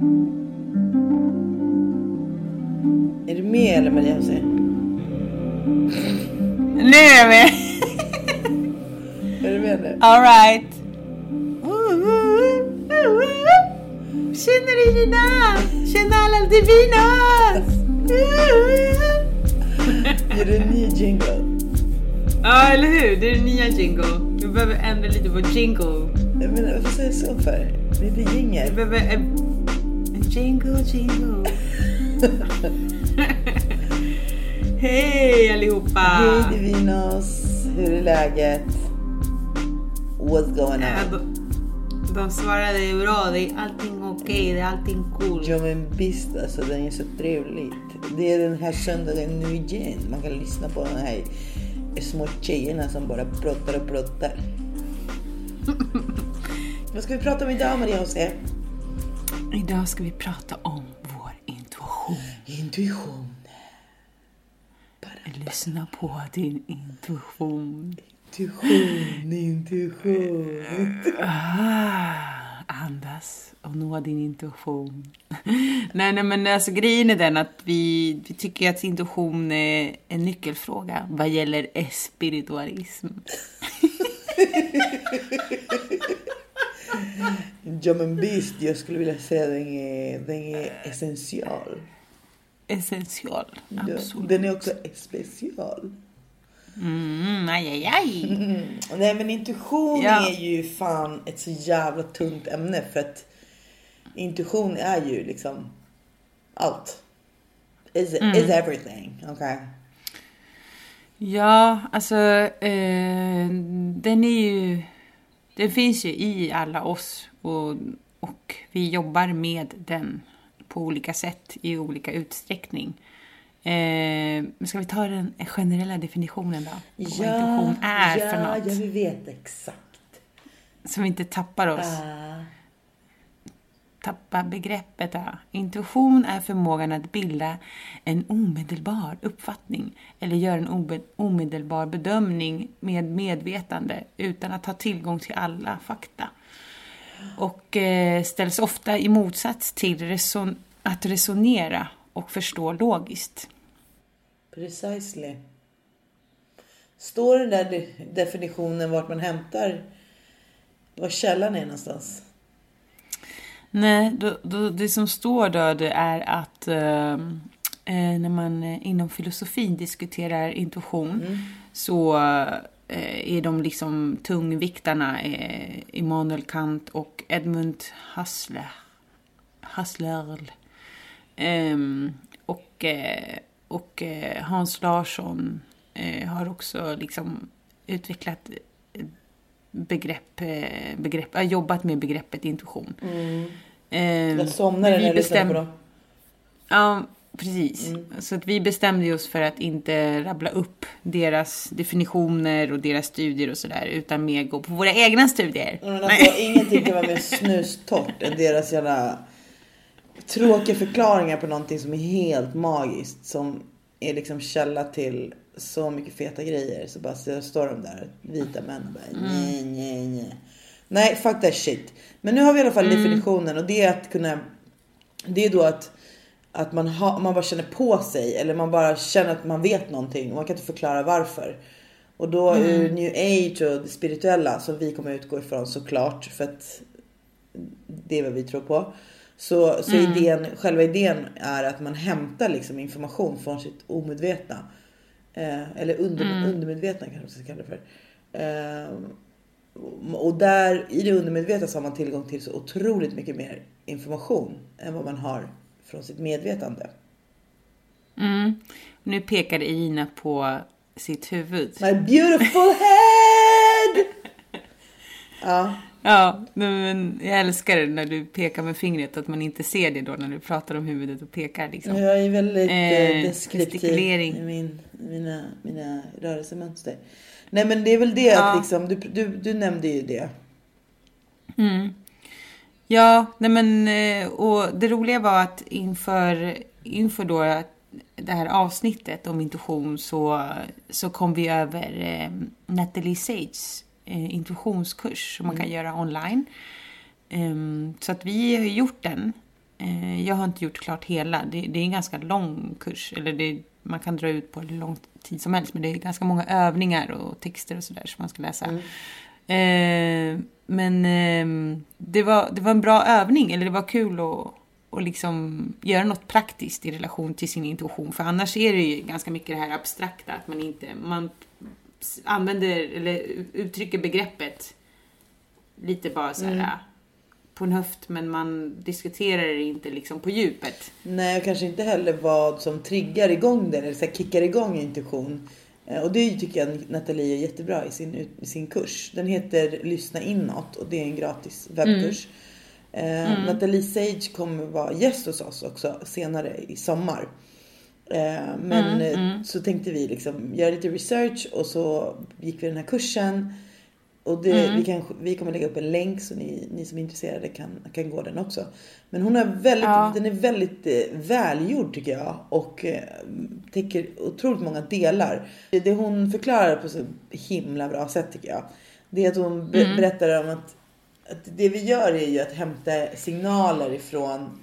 Är du med eller Maria José? Nu är jag med! Är du med nu? Alright. Känner du dina? Känner alla divinas? Är det en ny jingle? Ja, eller hur? Det är den nya jingle. Vi behöver ändra lite på jingle. Jag menar, varför säger du så för? Det är jingel. Jingle, jingle. Hej allihopa! Hej Divinos! Hur är läget? What's going on? de, de svarade bra, det är allting okej, det är allting cool. Ja men visst alltså, den är så trevligt. Det är den här söndagen nu igen. Man kan lyssna på de här små tjejerna som bara pratar och pratar. Vad ska vi prata om idag Maria José? Idag ska vi prata om vår intuition. Intuition. Lyssna på din intuition. Intuition, intuition. Ah, andas och nå din intuition. nej, nej, men alltså grejen är den att vi, vi tycker att intuition är en nyckelfråga vad gäller spiritualism. Ja men visst, jag skulle vilja säga den är, den är essential. Essential, absolut. Den är också special. Mm, aj, aj, aj. Nej men intuition Ja. är ju fan ett så jävla tungt ämne för att intuition är ju liksom allt. Is, is everything. Okay. Ja, alltså eh, den är ju... Den finns ju i alla oss och, och vi jobbar med den på olika sätt i olika utsträckning. Eh, ska vi ta den generella definitionen då? Vad intuition är ja, för något? ja, vi vet exakt. Så vi inte tappar oss. Ah, Tappa begreppet då. Intuition är förmågan att bilda en omedelbar uppfattning eller göra en omedelbar bedömning med medvetande utan att ha tillgång till alla fakta. Och eh, ställs ofta i motsats till reson- att resonera och förstå logiskt. precisely. Står den där de- definitionen vart man hämtar var källan är någonstans? Nej, då, då, det som står då det är att eh, eh, när man eh, inom filosofin diskuterar intuition så eh, är de liksom tungviktarna eh, Immanuel Kant och Edmund Husserl. Husserl. Ehm, och eh, och eh, Hans Larsson eh, har också liksom utvecklat eh, begrepp, eh, begrepp, jobbat med begreppet intuition. Eh, Jag somnade när jag lyssnade på dem. Ja, precis. Så att vi bestämde oss för att inte rabbla upp deras definitioner och deras studier och sådär, utan mer gå på våra egna studier. Men alltså, ingenting kan vara mer snustort än deras jävla tråkiga förklaringar på någonting som är helt magiskt. Som är liksom källa till så mycket feta grejer. Så bara så står de där, vita män och bara nej, nej, nej. Nej, fuck that shit. Men nu har vi i alla fall definitionen och det är att kunna, det är då att att man, ha, man bara känner på sig eller man bara känner att man vet någonting och man kan inte förklara varför. Och då ur new age och det spirituella som vi kommer utgå ifrån såklart för att det är vad vi tror på. Så, så idén, själva idén är att man hämtar liksom information från sitt omedvetna. Eh, eller under, undermedvetna kanske man ska kalla det för. Eh, och där i det undermedvetna så har man tillgång till så otroligt mycket mer information än vad man har från sitt medvetande. Nu pekade Ina på sitt huvud. My beautiful head! ja, Ja, men jag älskar det när du pekar med fingret, att man inte ser det då när du pratar om huvudet och pekar liksom. jag är väldigt eh, Eh, deskriptiv i min, mina, mina rörelsemönster. Nej men det är väl det Ja. att liksom, du, du, du nämnde ju det. Ja, nej men eh, och det roliga var att inför, inför då det här avsnittet om intuition så, så kom vi över eh, Natalie Sages eh, intuitionskurs som man kan göra online. Ehm, så att vi har gjort den. Eh, jag har inte gjort klart hela. Det, det är en ganska lång kurs. Eller det, man kan dra ut på det lång tid som helst. Men det är ganska många övningar och texter och sådär som man ska läsa. Eh, men ehm, det, var, det var en bra övning, eller det var kul att, att liksom göra något praktiskt i relation till sin intuition. För annars är det ju ganska mycket det här abstrakta, att man inte man använder eller uttrycker begreppet lite bara så här på en höft, men man diskuterar det inte liksom på djupet. Nej, och kanske inte heller vad som triggar igång den eller så här, kickar igång intuition. Eh, Och det tycker jag Nathalie är jättebra i sin, i sin kurs. Den heter Lyssna inåt och det är en gratis webbkurs. Eh, Nathalie Sage kommer vara gäst hos oss också senare i sommar. Eh, men eh, så tänkte vi liksom göra lite research och så gick vi den här kursen. Och det, vi, kan, vi kommer lägga upp en länk så ni, ni som är intresserade kan, kan gå den också. Men hon är väldigt, Ja. den är väldigt eh, välgjord tycker jag och eh, täcker otroligt många delar. Det, det hon förklarar på så himla bra sätt tycker jag. Det är att hon be- berättar om att, att det vi gör är ju att hämta signaler ifrån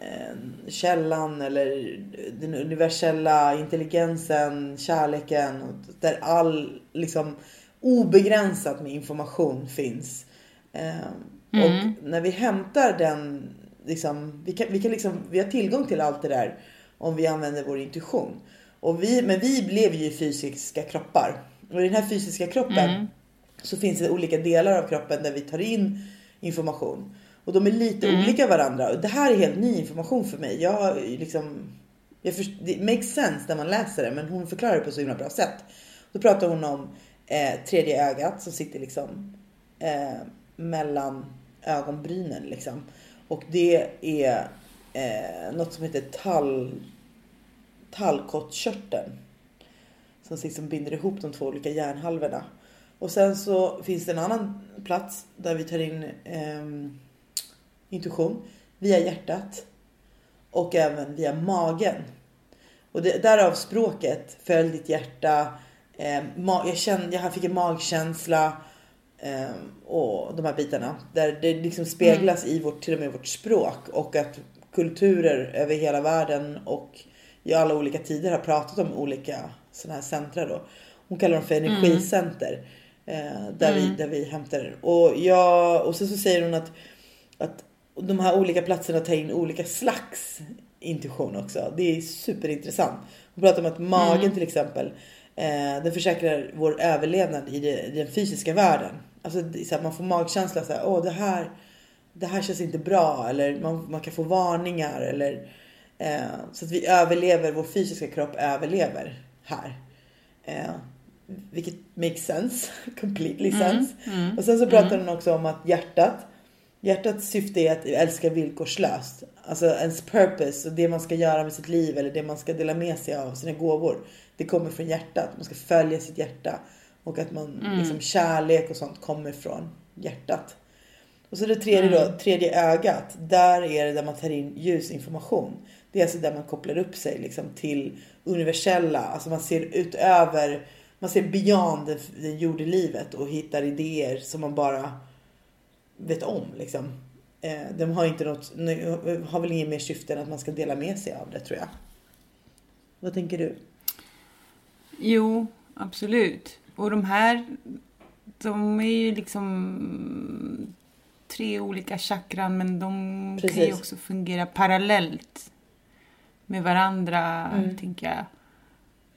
eh, källan eller den universella intelligensen, kärleken. Där all liksom obegränsat med information finns. Eh, Och när vi hämtar den, liksom, vi, kan, vi, kan liksom, vi har tillgång till allt det där om vi använder vår intuition. Och vi, men vi lever ju fysiska kroppar. Och i den här fysiska kroppen så finns det olika delar av kroppen där vi tar in information. Och de är lite olika varandra. Och det här är helt ny information för mig. Jag liksom, jag först, det makes sense när man läser det men hon förklarar det på så himla bra sätt. Då pratar hon om eh, tredje ögat som sitter liksom eh, mellan ögonbrynen liksom. Och det är eh, något som heter tall, tallkottkörteln. Som liksom binder ihop de två olika hjärnhalvorna. Och sen så finns det en annan plats där vi tar in eh, intuition via hjärtat och även via magen. Och det, därav språket, följ ditt hjärta, jag, kände, jag fick en magkänsla eh, och de här bitarna. Där det liksom speglas i vårt, till och med vårt språk och att kulturer över hela världen och i alla olika tider har pratat om olika sådana här centra då. Hon kallar dem för energicenter. Eh, där, vi, där vi hämtar. Och, jag, och sen så säger hon att, att de här olika platserna tar in olika slags intuition också. Det är superintressant. Hon pratar om att magen till exempel, eh, den försäkrar vår överlevnad i, det, i den fysiska världen. Alltså det så här, man får magkänsla så här, åh det här, det här känns inte bra. Eller man, man kan få varningar. Eller, eh, så att vi överlever, vår fysiska kropp överlever här. Eh, vilket makes sense, completely sense. Och sen så pratar hon också om att hjärtat, hjärtats syfte är att älska villkorslöst. Alltså ens purpose och det man ska göra med sitt liv eller det man ska dela med sig av, sina gåvor. Det kommer från hjärtat. Man ska följa sitt hjärta. Och att man, liksom kärlek och sånt kommer från hjärtat. Och så det tredje då, tredje ögat. Där är det där man tar in ljusinformation. Det är alltså där man kopplar upp sig liksom till universella, alltså man ser utöver, man ser beyond det, det jordelivet och hittar idéer som man bara vet om liksom. Eh, de har inte något, har väl inget mer syfte än att man ska dela med sig av det tror jag. Vad tänker du? Jo, absolut. och de här, de är ju liksom tre olika chakran men de kan ju Precis. också fungera parallellt med varandra, Mm. tänker jag.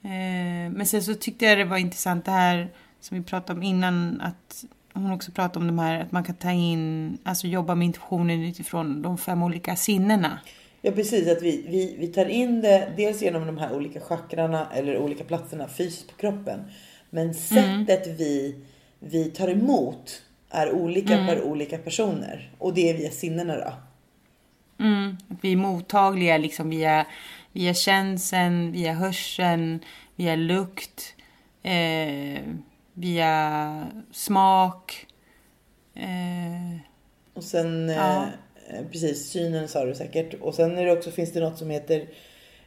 Eh, men sen så tyckte jag det var intressant det här som vi pratade om innan, att hon också pratade om de här, att man kan ta in, alltså jobba med intuitionen utifrån de fem olika sinnena. Ja precis, att vi, vi, vi tar in det dels genom de här olika chakrarna eller olika platserna fysiskt på kroppen. Men sättet vi, vi tar emot är olika per olika personer. Och det är via sinnena då. Mm, vi är mottagliga liksom via, via känseln, via hörseln, via lukt, eh, via smak. Eh, Och sen, Ja. eh, precis, synen sa du säkert. Och sen är det också, finns det något som heter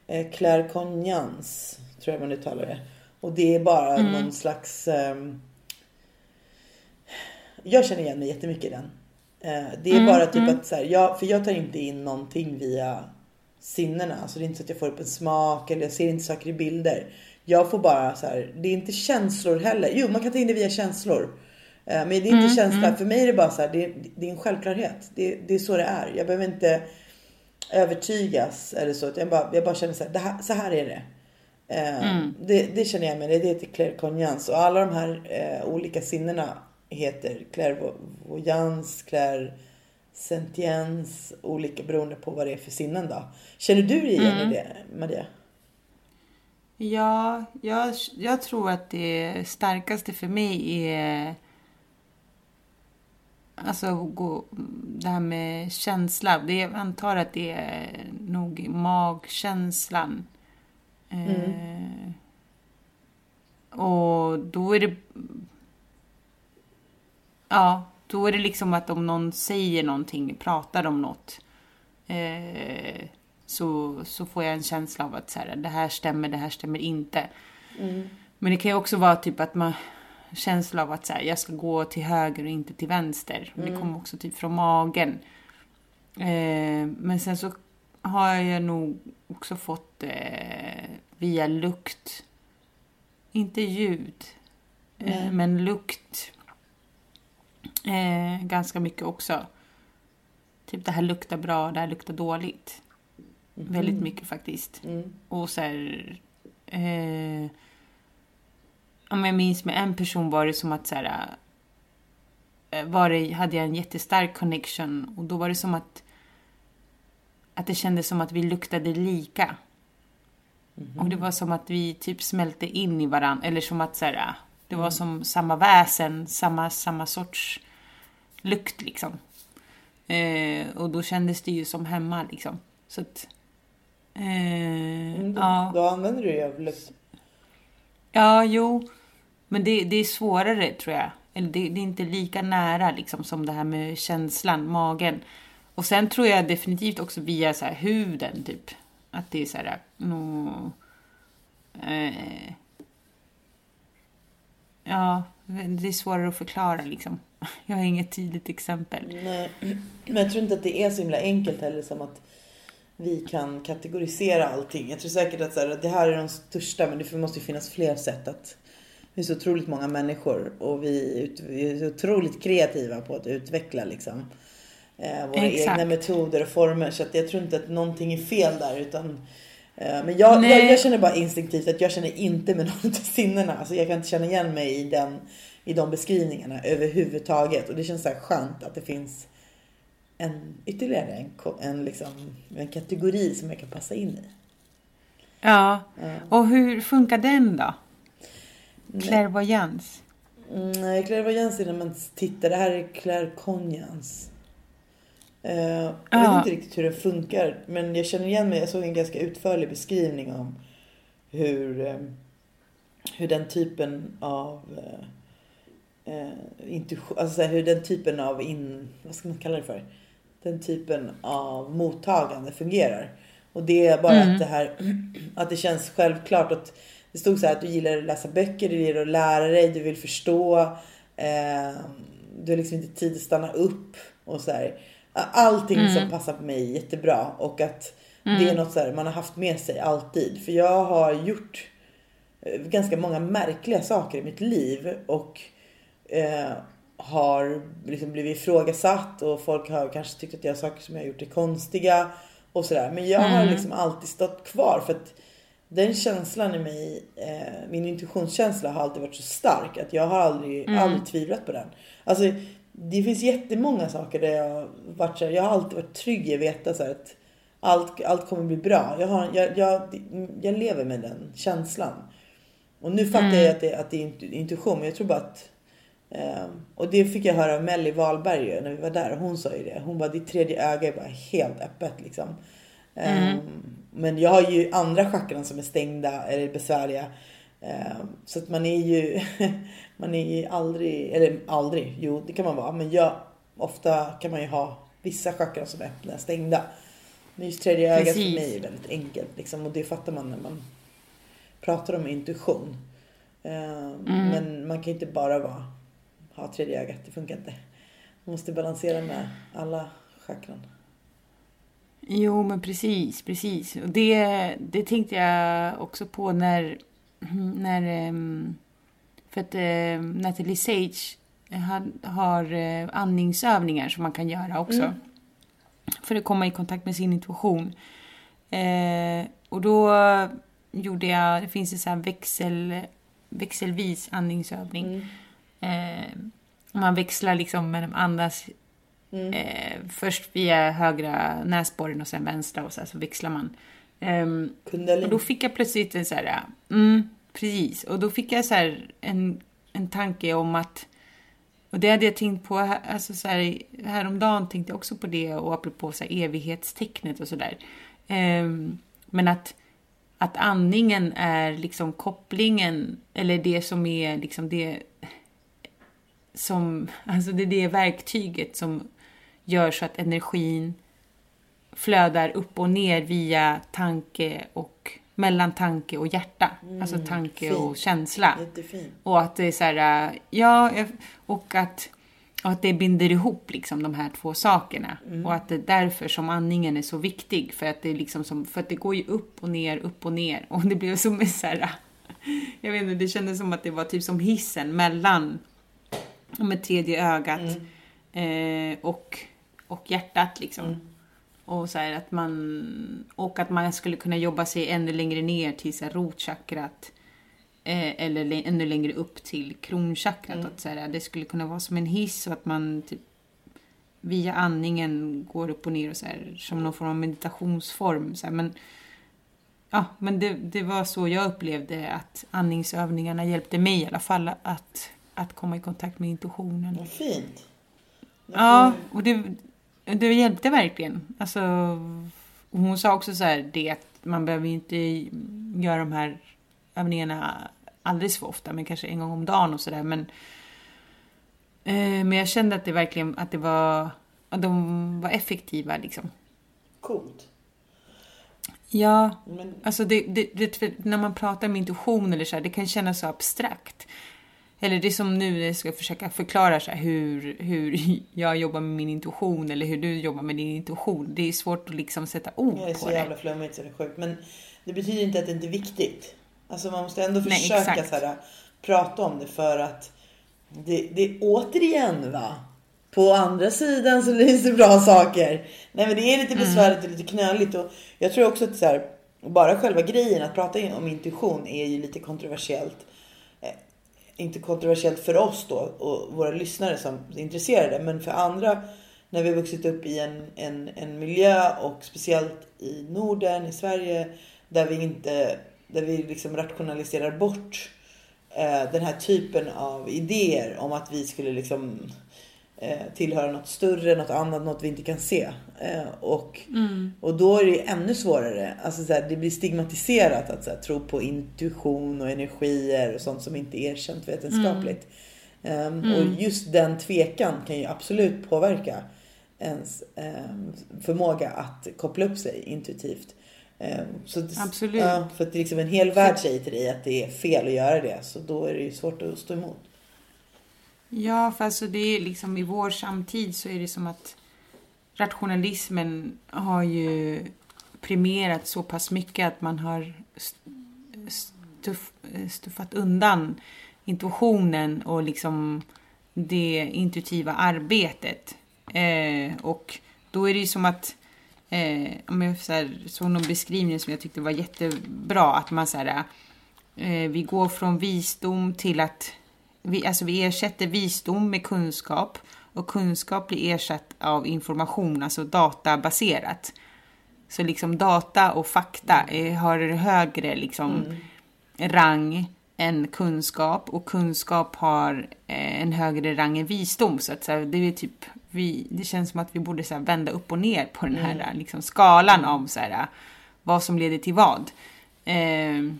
eh, claircognance, tror jag man uttalar det. Och det är bara Mm. någon slags... ehm, jag känner igen mig jättemycket i den. Eh, det är Mm, bara typ att så här, jag, för jag tar inte in någonting via sinnena. Så det är inte så att jag får upp en smak eller jag ser inte saker i bilder. Jag får bara så här, det är inte känslor heller. Jo, man kan ta in det via känslor. Eh, Men det är inte känsla. För mig är det bara så här, det är, det är en självklarhet. Det, det är så det är. Jag behöver inte övertygas eller så. Jag bara, jag bara känner så här, här, så här är det. Eh, det. Det känner jag med det. Det heter claircognance. Och alla de här eh, olika sinnena heter clairvoyance, clairsentience. Olika beroende på vad det är för sinnen då. Känner du dig igen i det Maria? ja, jag, jag tror att det starkaste för mig är Alltså gå, det här med känsla. Det, jag antar att det är nog magkänslan. Eh, och då är det... Ja, då är det liksom att om någon säger någonting, pratar om något. Eh, så, så får jag en känsla av att så här, det här stämmer, det här stämmer inte. Men det kan ju också vara typ att man känsla av att så här, jag ska gå till höger och inte till vänster. Det kommer också typ från magen. Eh, men sen så har jag nog också fått eh, via lukt. Inte ljud, eh, men lukt. Eh, ganska mycket också. Typ det här luktar bra, det här luktar dåligt. Väldigt mycket faktiskt. Och så här, eh, om jag minns med en person var det som att så här, eh, var det, hade jag en jättestark connection och då var det som att att det kändes som att vi luktade lika. Och det var som att vi typ smälte in i varandra, eller som att så här, det var som samma väsen, samma, samma sorts lukt liksom. Eh, och då kändes det ju som hemma liksom. Så att, eh, ja. Då använder du ju lukt. Ja, jo. Men det, det är svårare tror jag. Eller det, det är inte lika nära liksom som det här med känslan, magen. Och sen tror jag definitivt också via så här huden typ. Att det är så här, no, eh, Ja, det är svårare att förklara liksom. Jag har inget tydligt exempel. Nej, men jag tror inte att det är så himla enkelt heller som att vi kan kategorisera allting. Jag tror säkert att så här, att det här är de största men det måste ju finnas fler sätt att så otroligt många människor och vi är, ut, vi är otroligt kreativa på att utveckla liksom eh, våra Exakt. egna metoder och former. Så att jag tror inte att någonting är fel där utan eh, men jag, jag, jag känner bara instinktivt att jag känner inte med någon av sinnena. Alltså jag kan inte känna igen mig i, den, i de beskrivningarna överhuvudtaget. Och det känns så här skönt att det finns en, ytterligare en, en, liksom, en kategori som jag kan passa in i. Ja, och hur funkar den då? Clairvoyance? Mm, clairvoyance är när man tittar. Det här är claircognance. Uh, jag Ja. vet inte riktigt hur det funkar. Men jag känner igen mig. Jag såg en ganska utförlig beskrivning om hur, eh, hur den typen av eh, eh, intuition, alltså hur den typen av in, vad ska man kalla det för? Den typen av mottagande fungerar. Och det är bara att det här, att det känns självklart att det stod så här att du gillar att läsa böcker, du gillar att lära dig, du vill förstå. Eh, du har liksom inte tid att stanna upp och så här. Allting som passar på mig jättebra och att det är något så här man har haft med sig alltid. För jag har gjort eh, ganska många märkliga saker i mitt liv och eh, har liksom blivit ifrågasatt och folk har kanske tyckt att jag har saker som jag har gjort är konstiga och sådär. Men jag har liksom alltid stått kvar för att den känslan i mig, eh, min intuitionskänsla har alltid varit så stark att jag har aldrig, aldrig tvivlat på den. Alltså det finns jättemånga saker där jag har varit så här, jag har alltid varit trygg i att veta så att allt, allt kommer bli bra. Jag, har, jag, jag, jag lever med den känslan. Och nu fattar jag att det, att det är intu- intuition, men jag tror bara att eh, och det fick jag höra av Melly Wahlberg när vi var där. Hon sa ju det. Hon bara, ditt tredje öga är bara helt öppet liksom. Eh, men jag har ju andra chakran som är stängda eller besvärliga. Eh, så att man är ju, man är ju aldrig, eller aldrig, jo det kan man vara. Men jag, ofta kan man ju ha vissa chakran som är öppna, stängda. Men just tredje ögat för mig är väldigt enkelt liksom. Och det fattar man när man pratar om intuition. Eh, Men man kan inte bara vara, ha tredje ögat, det funkar inte. Man måste balansera med alla chakran. Jo, men precis, precis. Och det, det tänkte jag också på när, när ehm, för att eh, Natalie Sage har, har eh, andningsövningar som man kan göra också. För att komma i kontakt med sin intuition. Eh, och då gjorde jag, det finns en sån här växel, växelvis andningsövning. Eh, man växlar liksom med andas Eh, först via högra näsborren och sen vänstra och så, här, så växlar man. Kundalini. och då fick jag plötsligt en så här, mm, precis. Och då fick jag så här en, en tanke om att, och det hade jag tänkt på, alltså så här, häromdagen tänkte jag också på det och apropå så här, evighetstecknet och sådär. Ehm, men att, att andningen är liksom kopplingen, eller det som är liksom det som, alltså det är det verktyget som gör så att energin flödar upp och ner via tanke och mellan tanke och hjärta. alltså tanke och fint. känsla. Jättefint. Och att det är så här, ja, och att, och att det binder ihop liksom de här två sakerna. Och att det är därför som andningen är så viktig. För att det är liksom som, för att det går ju upp och ner, upp och ner. Och det blev som en så här, jag vet inte, det kändes som att det var typ som hissen mellan med tredje ögat eh, och, och hjärtat liksom. Och så här att man, och att man skulle kunna jobba sig ännu längre ner till så här rotchakrat. Eh, eller ännu längre upp till kronchakrat. Att så här, det skulle kunna vara som en hiss och att man typ via andningen går upp och ner och så här, som någon form av meditationsform. Så. Men, ja, men det, det var så jag upplevde att andningsövningarna hjälpte mig i alla fall att, att komma i kontakt med intuitionen. Vad fint. Ja, och det, det hjälpte verkligen. Alltså, hon sa också så här det att man behöver inte göra de här övningarna alldeles för ofta, men kanske en gång om dagen och sådär. Men, eh, men jag kände att det verkligen att det var, att de var effektiva liksom. Coolt. Ja, Men alltså det, det, det, när man pratar med intuition eller så här, det kan kännas så abstrakt. Eller det är som nu när jag ska försöka förklara så hur, hur jag jobbar med min intuition eller hur du jobbar med din intuition. Det är svårt att liksom sätta ord det är på så det. jävla flummigt så det är sjukt. Men det betyder inte att det inte är viktigt. Alltså man måste ändå Nej, försöka exakt. så här, prata om det för att det, det är återigen va. På andra sidan så finns det bra saker. Nej men det är Mm. lite besvärligt och lite knöligt. Och jag tror också att så här, bara själva grejen att prata om intuition är ju lite kontroversiellt. Inte kontroversiellt för oss då och våra lyssnare som är intresserade. Men för andra när vi har vuxit upp i en, en, en miljö och speciellt i Norden, i Sverige. Där vi inte, där vi liksom rationaliserar bort eh, den här typen av idéer om att vi skulle liksom tillhöra något större, något annat, något vi inte kan se. Eh, och, och då är det ännu svårare. Alltså så här, det blir stigmatiserat att så här, tro på intuition och energier och sånt som inte är erkänt vetenskapligt. Ehm, Och just den tvekan kan ju absolut påverka ens ehm, förmåga att koppla upp sig intuitivt. Ehm, så det, Absolut. Ja, för att liksom en hel värld säger till dig att det är fel att göra det. Så då är det ju svårt att stå emot. Ja, för alltså det är liksom i vår samtid så är det som att rationalismen har ju primerat så pass mycket att man har stuff, stuffat undan intuitionen och liksom det intuitiva arbetet. Eh, och då är det ju som att eh, om jag så här, såg någon beskrivning som jag tyckte var jättebra, att man så här, eh, vi går från visdom till att vi, alltså vi ersätter visdom med kunskap och kunskap blir ersatt av information, alltså databaserat. Så liksom data och fakta är, har högre liksom mm. rang än kunskap och kunskap har eh, en högre rang än visdom. Så att så här, det är typ vi, det känns som att vi borde så här, vända upp och ner på den här mm. liksom, skalan av så här, vad som leder till vad. Eh,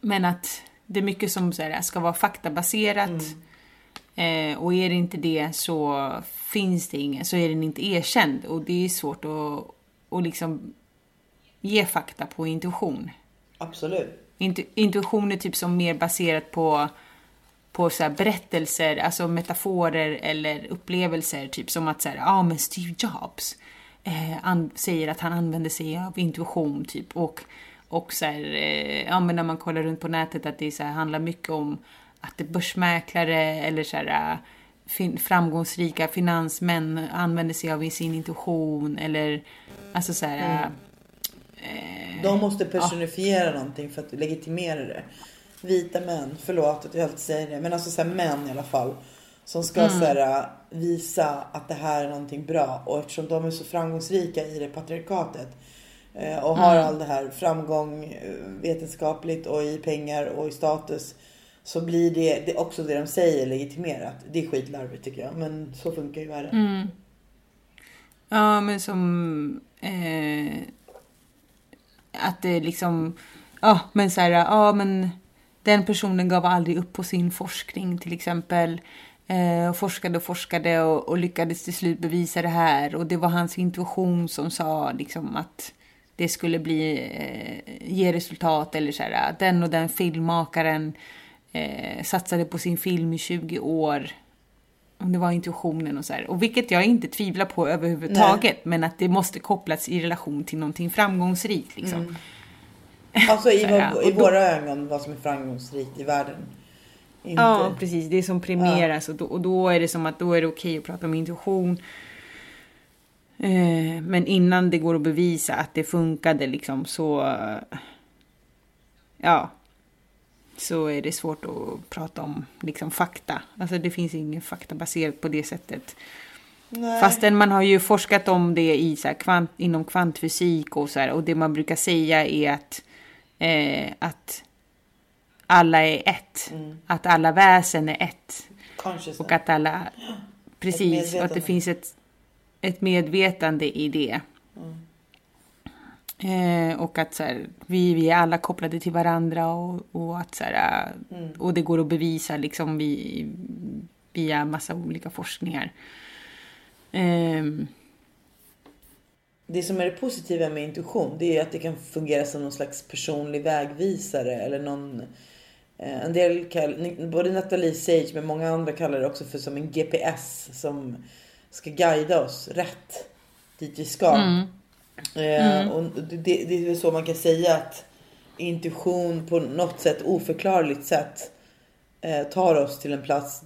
men att det är mycket som så här, ska vara faktabaserat. Mm. Eh, och är det inte det så finns det ingen, så är den inte erkänd. Och det är svårt att, att liksom ge fakta på intuition. Absolut. Intu, intuition är typ som mer baserat på på så berättelser, alltså metaforer eller upplevelser. Typ som att säga, ja ah, men Steve Jobs eh, säger att han använder sig av intuition typ. Och, och så här, eh, ja men när man kollar runt på nätet att det så här, handlar mycket om att det börsmäklare eller så här, fin framgångsrika finansmän använder sig av sin intuition eller alltså så här, mm. eh, De måste personifiera ja. någonting för att legitimera det vita män, förlåt att jag alltid säger det, men alltså så män i alla fall. Som ska mm. så här, visa att det här är någonting bra. Och eftersom de är så framgångsrika i det patriarkatet. Eh, och har mm. all det här framgång eh, vetenskapligt och i pengar och i status. Så blir det, det också det de säger legitimerat. Det är skitlarvigt tycker jag. Men så funkar ju världen. Mm. Ja men som eh, att det liksom, ja men så här, ja men den personen gav aldrig upp på sin forskning till exempel. Eh, forskade och forskade och, och, lyckades till slut bevisa det här. Och det var hans intuition som sa liksom att det skulle bli, eh, ge resultat. Eller så här, den och den filmmakaren eh, satsade på sin film i 20 år. Om det var intuitionen och så här. Och vilket jag inte tvivlar på överhuvudtaget. Nej. Men att det måste kopplas i relation till någonting framgångsrikt. Liksom. Mm. Alltså i, vad, i våra ögon vad som är framgångsrikt i världen. Inte. Ja, precis. Det som premieras. Ja. Och, då, och då är det som att då är det okej att prata om intuition. Eh, men innan det går att bevisa att det funkade liksom så... Ja. Så är det svårt att prata om liksom fakta. Alltså det finns ingen fakta baserat på det sättet. Nej. Fastän man har ju forskat om det i så kvant, inom kvantfysik och så här, Och det man brukar säga är att eh, att alla är ett. Mm. Att alla väsen är ett. Och att alla... Precis, och att det finns ett, ett medvetande i det. Mm. Eh, och att så här, vi, vi är alla kopplade till varandra och, och att så här, mm. och det går att bevisa liksom vi, via massa olika forskningar. Eh, det som är det positiva med intuition det är att det kan fungera som någon slags personlig vägvisare eller någon eh, en del kallar, både Nathalie Sage men många andra kallar det också för som en GPS som ska guida oss rätt dit vi ska. Mm. Eh, mm. Och det, det, är väl så man kan säga att intuition på något sätt oförklarligt sätt eh, tar oss till en plats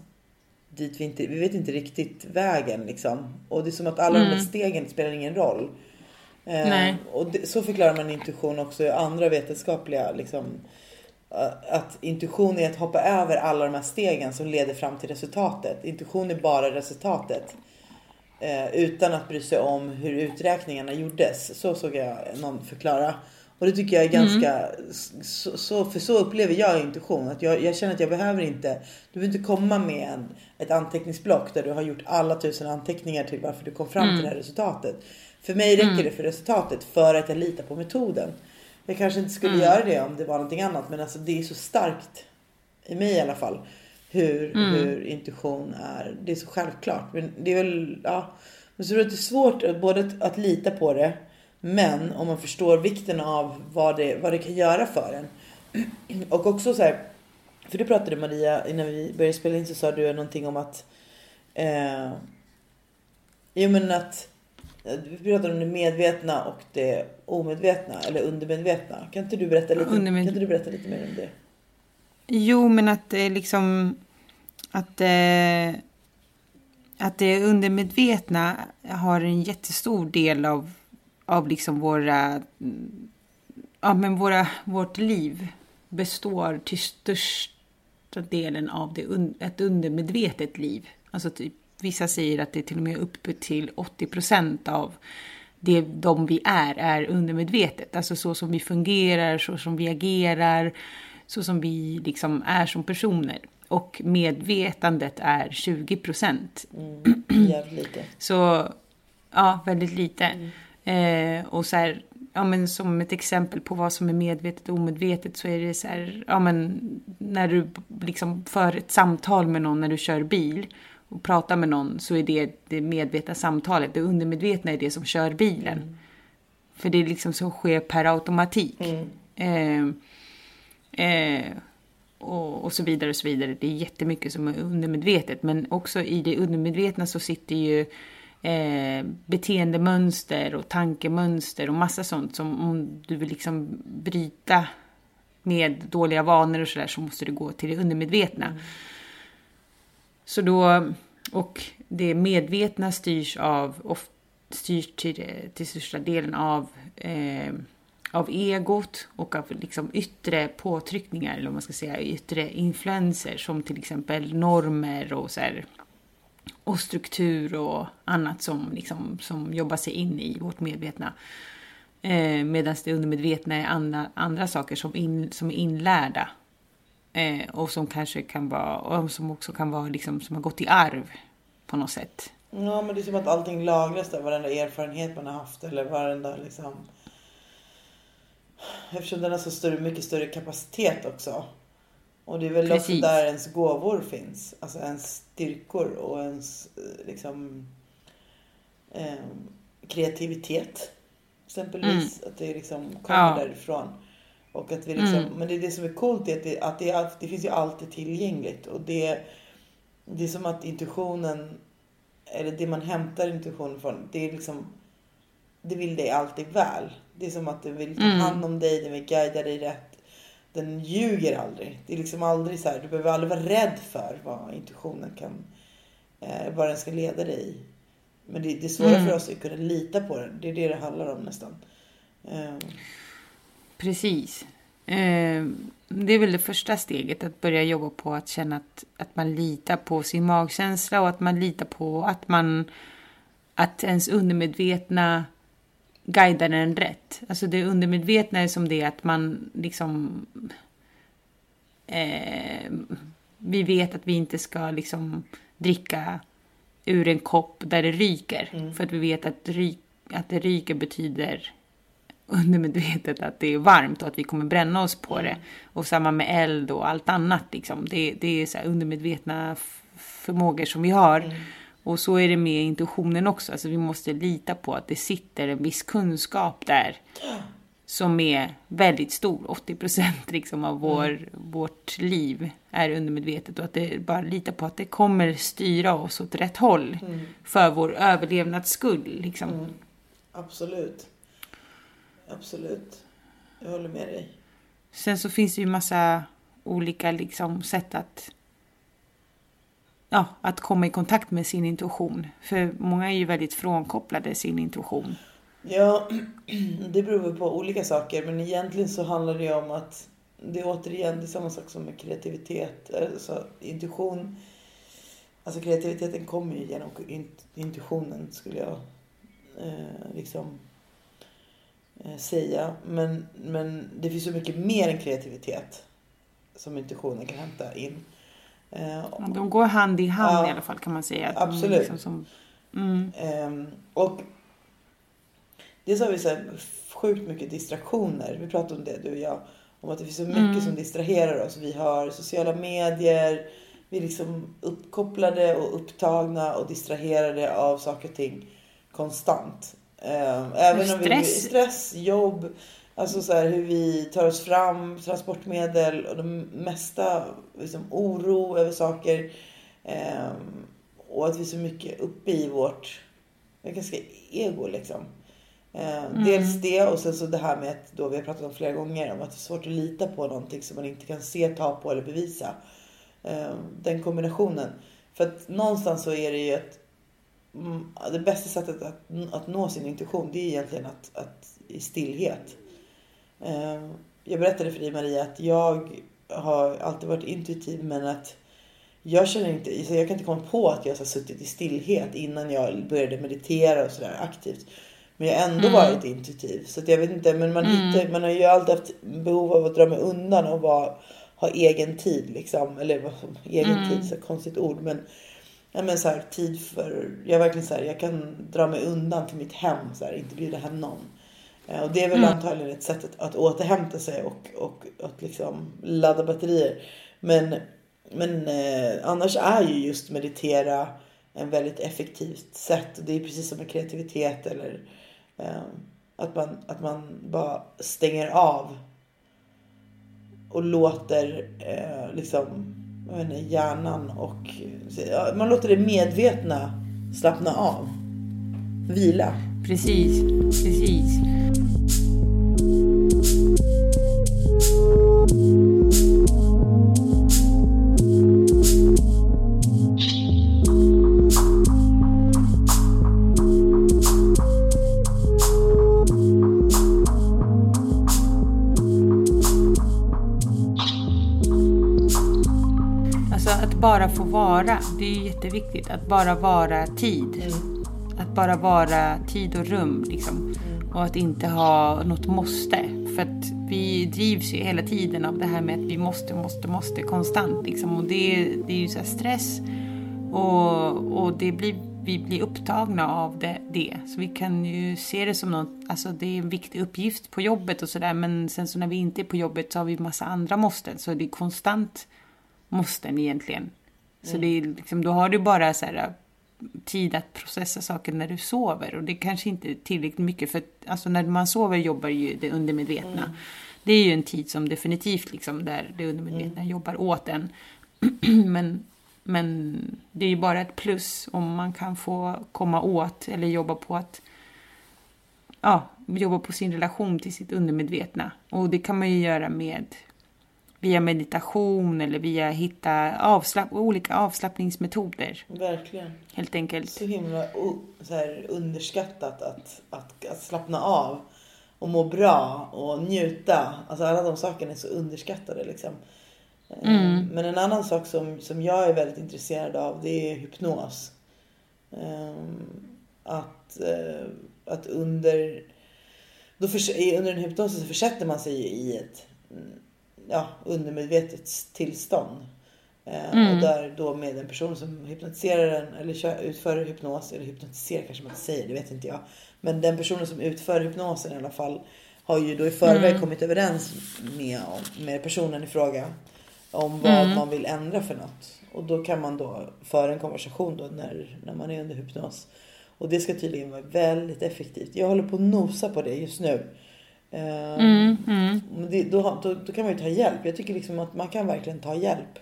dit vi inte, vi vet inte riktigt vägen liksom. Och det är som att alla mm. de där stegen spelar ingen roll. Eh. Och det, så förklarar man intuition också i andra vetenskapliga liksom, eh, att intuition är att hoppa över alla de här stegen som leder fram till resultatet. Intuition är bara resultatet. Eh, utan att bry sig om hur uträkningarna gjordes. Så såg jag någon förklara. Och det tycker jag är ganska, mm. så, så, för så upplever jag intuition. Att jag, jag, känner att jag behöver inte, du behöver inte komma med en, ett anteckningsblock där du har gjort alla tusen anteckningar till varför du kom fram mm. till det här resultatet. För mig räcker mm. det för resultatet för att jag litar på metoden. Jag kanske inte skulle mm. göra det om det var någonting annat men alltså det är så starkt i mig i alla fall. Hur, mm. hur intuition är. Det är så självklart. Men det är väl, ja. Men så det är svårt både att, lita på det men om man förstår vikten av vad det, vad det kan göra för en. Och också så här, för du pratade Maria innan vi började spela in så sa du någonting om att eh, Jo men att Vi pratar om det medvetna och det omedvetna eller undermedvetna. Kan inte du berätta lite, Undermed- kan inte du berätta lite mer om det? Jo, men att det liksom... Att, eh, att det undermedvetna har en jättestor del av, av liksom våra... Ja, men våra, vårt liv består till största delen av det, un, ett undermedvetet liv. Alltså typ, vissa säger att det är till och med uppe till 80 procent av det de vi är, är undermedvetet. Alltså så som vi fungerar, så som vi agerar, så som vi liksom är som personer. Och medvetandet är 20 procent. Mm, jävligt lite. Så, ja, väldigt lite. Eh, och så här, ja men som ett exempel på vad som är medvetet och omedvetet så är det så här, ja men när du liksom för ett samtal med någon när du kör bil och pratar med någon så är det det medvetna samtalet. Det undermedvetna är det som kör bilen. För det är liksom så sker per automatik. Eh, eh, och, och så vidare och så vidare. Det är jättemycket som är undermedvetet. Men också i det undermedvetna så sitter ju eh, beteendemönster och tankemönster och massa sånt som om du vill liksom bryta med dåliga vanor och sådär så måste du gå till det undermedvetna. Så då, och det medvetna styrs av, of, styrs till, till största delen av, eh, av egot och av liksom yttre påtryckningar, eller vad man ska säga, yttre influenser som till exempel normer och så här, och struktur och annat som, liksom, som jobbar sig in i vårt medvetna. Eh, Medan det undermedvetna är andra, andra saker som, in, som är inlärda. Eh, och som kanske kan vara, och som också kan vara liksom, som har gått i arv på något sätt. Ja men det är som att allting lagras där. Varenda erfarenhet man har haft eller varenda liksom. Eftersom den har så större, mycket större kapacitet också. Och det är väl också Precis. där ens gåvor finns. Alltså ens styrkor och ens eh, liksom eh, kreativitet. Exempelvis. Att det liksom kommer Ja. därifrån. Och att vi liksom, Men det är det som är coolt är att, det, att det, är, det finns ju alltid tillgängligt. Och det, det är som att intuitionen, eller det man hämtar intuitionen från, det är liksom det vill dig alltid väl. Det är som att den vill ta hand om dig, den vill guida dig rätt. Den ljuger aldrig. Det är liksom aldrig så här, du behöver aldrig vara rädd för vad intuitionen kan, eh, vad den ska leda dig i. Men det, det svåra för oss är att kunna lita på den. Det är det det handlar om nästan. Eh, Precis. Eh, det är väl det första steget, att börja jobba på att känna att, att man litar på sin magkänsla och att man litar på att man att ens undermedvetna guidar en rätt. Alltså det undermedvetna är som det att man liksom eh, vi vet att vi inte ska liksom dricka ur en kopp där det ryker. För att vi vet att, ry, att det ryker betyder undermedvetet att det är varmt och att vi kommer bränna oss på det. Och samma med eld och allt annat. Liksom. Det, det är så undermedvetna förmågor som vi har. Och så är det med intuitionen också. Alltså vi måste lita på att det sitter en viss kunskap där. Som är väldigt stor. 80 procent liksom av vår, vårt liv är undermedvetet. Och att det bara lita på att det kommer styra oss åt rätt håll. För vår överlevnads skull. Liksom. absolut. Absolut. Jag håller med dig. Sen så finns det ju massa olika liksom, sätt att, ja, att komma i kontakt med sin intuition. För många är ju väldigt frånkopplade sin intuition. Ja, det beror väl på olika saker. Men egentligen så handlar det ju om att det är återigen det är samma sak som med kreativitet. Alltså intuition. Alltså kreativiteten kommer ju genom intuitionen skulle jag eh, liksom eh, säga. Men, men det finns så mycket mer än kreativitet som intuitionen kan hämta in. Eh, De går hand i hand Ja, i alla fall kan man säga. Att absolut. Liksom som, mm, Ehm, och dels har vi så här sjukt mycket distraktioner. Vi pratade om det du och jag. Om att det finns så mycket som distraherar oss. Vi har sociala medier. Vi är liksom uppkopplade och upptagna och distraherade av saker och ting konstant. Ehm, även om vi Stress. stress, jobb, alltså så här hur vi tar oss fram, transportmedel och det mesta liksom oro över saker. Ehm, och att vi är så mycket uppe i vårt ganska ego liksom. Eh, Dels det och sen så det här med att då vi har pratat om flera gånger om att det är svårt att lita på någonting som man inte kan se, ta på eller bevisa. Eh, den kombinationen. För att någonstans så är det ju att mm, det bästa sättet att, att nå sin intuition det är egentligen att, att i stillhet. Eh, jag berättade för dig Maria att jag har alltid varit intuitiv men att jag känner inte, så jag kan inte komma på att jag har suttit i stillhet innan jag började meditera och sådär aktivt. Men jag har ändå varit intuitiv. Så jag vet inte, men man hittar, man har ju alltid haft behov av att dra mig undan och vara, ha egen tid liksom. Eller egen tid, så konstigt ord. Men, ja, men så här, tid för, jag verkligen så här, jag kan dra mig undan till mitt hem så här, inte bjuda hem någon. Eh, Och det är väl antagligen ett sätt att, att återhämta sig och, och att liksom ladda batterier. Men, men eh, annars är ju just meditera en väldigt effektivt sätt. Och det är precis som med kreativitet eller eh, att, man, att man bara stänger av och låter eh, liksom, jag vet inte, hjärnan och man låter det medvetna slappna av. Vila. Precis, precis. Alltså att bara få vara, det är ju jätteviktigt. Att bara vara tid. Mm bara vara tid och rum liksom. Och att inte ha något måste. För att vi drivs ju hela tiden av det här med att vi måste, måste, måste konstant liksom. Och det, det är ju så stress. Och, och det blir, vi blir upptagna av det, det. Så vi kan ju se det som något, alltså det är en viktig uppgift på jobbet och sådär. Men sen så när vi inte är på jobbet så har vi massa andra måsten. Så det är konstant måsten egentligen. Så det är liksom, då har du bara så här, tid att processa saker när du sover. Och det kanske inte är tillräckligt mycket för alltså, när man sover jobbar ju det undermedvetna. Det är ju en tid som definitivt liksom där det undermedvetna jobbar åt en. men, men det är ju bara ett plus om man kan få komma åt eller jobba på att ja, jobba på sin relation till sitt undermedvetna. Och det kan man ju göra med via meditation eller via hitta avslapp, olika avslappningsmetoder. Verkligen. Helt enkelt. Så himla så här, underskattat att, att, att slappna av och må bra och njuta. Alltså alla de sakerna är så underskattade liksom. Eh, Men en annan sak som, som jag är väldigt intresserad av det är hypnos. Ehm, Att, eh, att under, då i- under en hypnos så försätter man sig i ett mm, ja, undermedvetet tillstånd. Eh, Och där då med en person som hypnotiserar den eller utför hypnos, eller hypnotiserar kanske man inte säger, det vet inte jag. Men den personen som utför hypnosen i alla fall har ju då i förväg kommit överens med, med personen i fråga om vad man vill ändra för något. Och då kan man då föra en konversation då när, när man är under hypnos. Och det ska tydligen vara väldigt effektivt. Jag håller på att nosa på det just nu. Eh, men det, då, då, då kan man ju ta hjälp. Jag tycker liksom att man kan verkligen ta hjälp.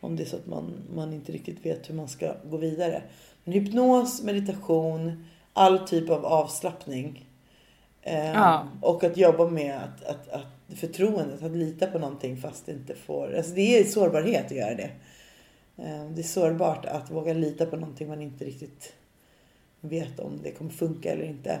Om det är så att man, man inte riktigt vet hur man ska gå vidare. Men hypnos, meditation, all typ av avslappning. Eh, Ja. Och att jobba med att, att, att förtroendet, att lita på någonting fast det inte får... Alltså det är sårbarhet att göra det. Eh, det är sårbart att våga lita på någonting man inte riktigt vet om det kommer funka eller inte.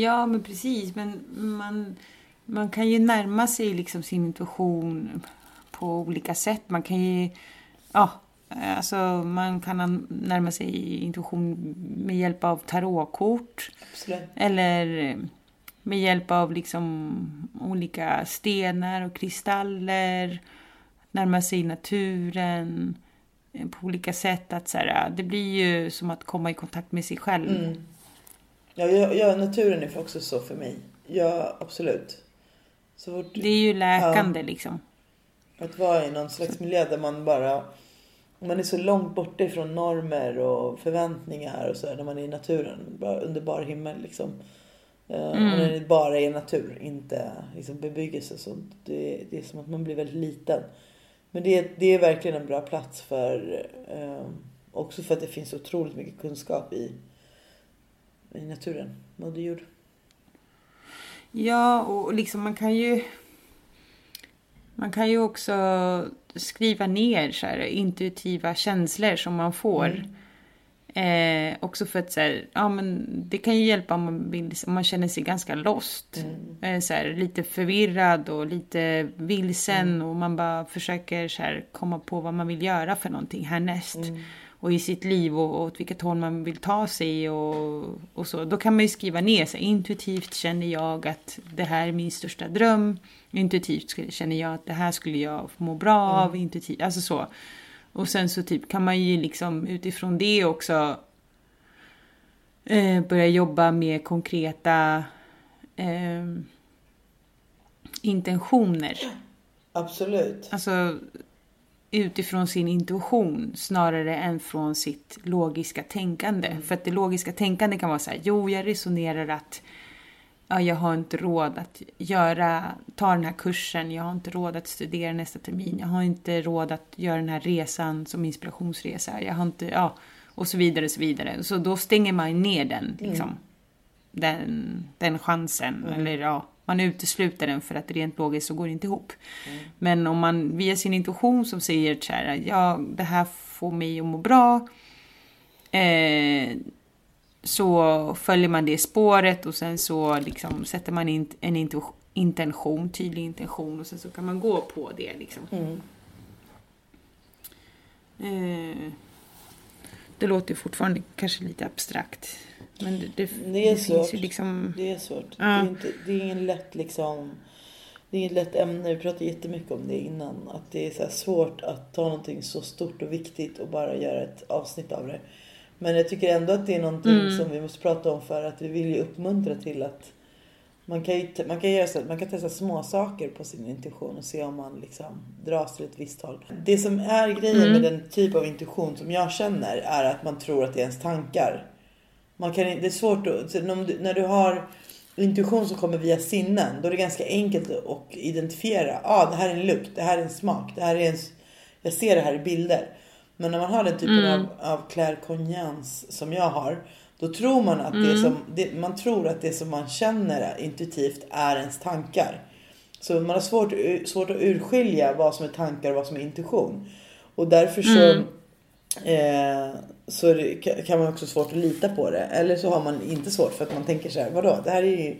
Ja, men precis. Men man, man kan ju närma sig liksom sin intuition på olika sätt. Man kan ju... Ja, alltså man kan närma sig intuition med hjälp av tarotkort. Absolut. Eller med hjälp av liksom olika stenar och kristaller. Närma sig naturen på olika sätt. Att så här, det blir ju som att komma i kontakt med sig själv. Mm. Ja, jag, jag, naturen är också så för mig. Ja, absolut. Fort, Det är ju läkande liksom. Att vara i någon slags miljö där man bara... Man är så långt borta ifrån normer och förväntningar och så här, när man är i naturen. Bara under bar himmel liksom. Eh, Och när det bara är natur, inte liksom bebyggelse. Så det, det är som att man blir väldigt liten. Men det, det är verkligen en bra plats för... Eh, också för att det finns otroligt mycket kunskap i, i naturen. Moder jord. Ja, och liksom man kan ju... Man kan ju också skriva ner så här, intuitiva känslor som man får. Eh, också för att så här, ja, men det kan ju hjälpa om man, vill, om man känner sig ganska lost. Eh, så här, lite förvirrad och lite vilsen och man bara försöker så komma på vad man vill göra för någonting härnäst. Och i sitt liv och, och åt vilket håll man vill ta sig och, och så. Då kan man ju skriva ner här, intuitivt känner jag att det här är min största dröm. Intuitivt känner jag att det här skulle jag må bra av. Intuitivt, alltså så. Och sen så typ kan man ju liksom utifrån det också eh, börja jobba med konkreta eh, intentioner. Absolut. Alltså utifrån sin intuition snarare än från sitt logiska tänkande. För att det logiska tänkande kan vara så här, jo jag resonerar att ja, jag har inte råd att göra, ta den här kursen, jag har inte råd att studera nästa termin, jag har inte råd att göra den här resan som inspirationsresa, jag har inte, ja, och så vidare, och så vidare. Så då stänger man ner den, liksom. Den, den chansen, eller ja, man utesluter den för att rent logiskt så går det inte ihop. Men om man via sin intuition som säger så här, ja, det här får mig att må bra, eh, så följer man det spåret och sen så liksom sätter man in en intention, tydlig intention och sen så kan man gå på det liksom. Eh, det låter fortfarande kanske lite abstrakt. Men det, det, Det är finns svårt. liksom... Det är svårt. Ja. Det, är inte, det är ingen lätt liksom... Det är inget lätt ämne. Vi pratade jättemycket om det innan. Att det är så svårt att ta någonting så stort och viktigt och bara göra ett avsnitt av det. Men jag tycker ändå att det är någonting som vi måste prata om för att vi vill ju uppmuntra till att man kan, ju, man kan, göra så, man kan testa små saker på sin intuition och se om man liksom dras till ett visst håll. Det som är grejen med den typ av intuition som jag känner är att man tror att det är ens tankar. Man kan, det är svårt att, när du- har intuition som kommer via sinnen, då är det ganska enkelt att identifiera. Ja, ah, det här är en lukt, det här är en smak, det här är en, jag ser det här i bilder. Men när man har den typen av, av claircognance som jag har, då tror man att det som, det, man tror att det som man känner intuitivt är ens tankar. Så man har svårt, svårt att urskilja vad som är tankar och vad som är intuition. Och därför så Eh, så det, ka- kan man också svårt att lita på det. Eller så har man inte svårt för att man tänker så här, vadå, det här är ju,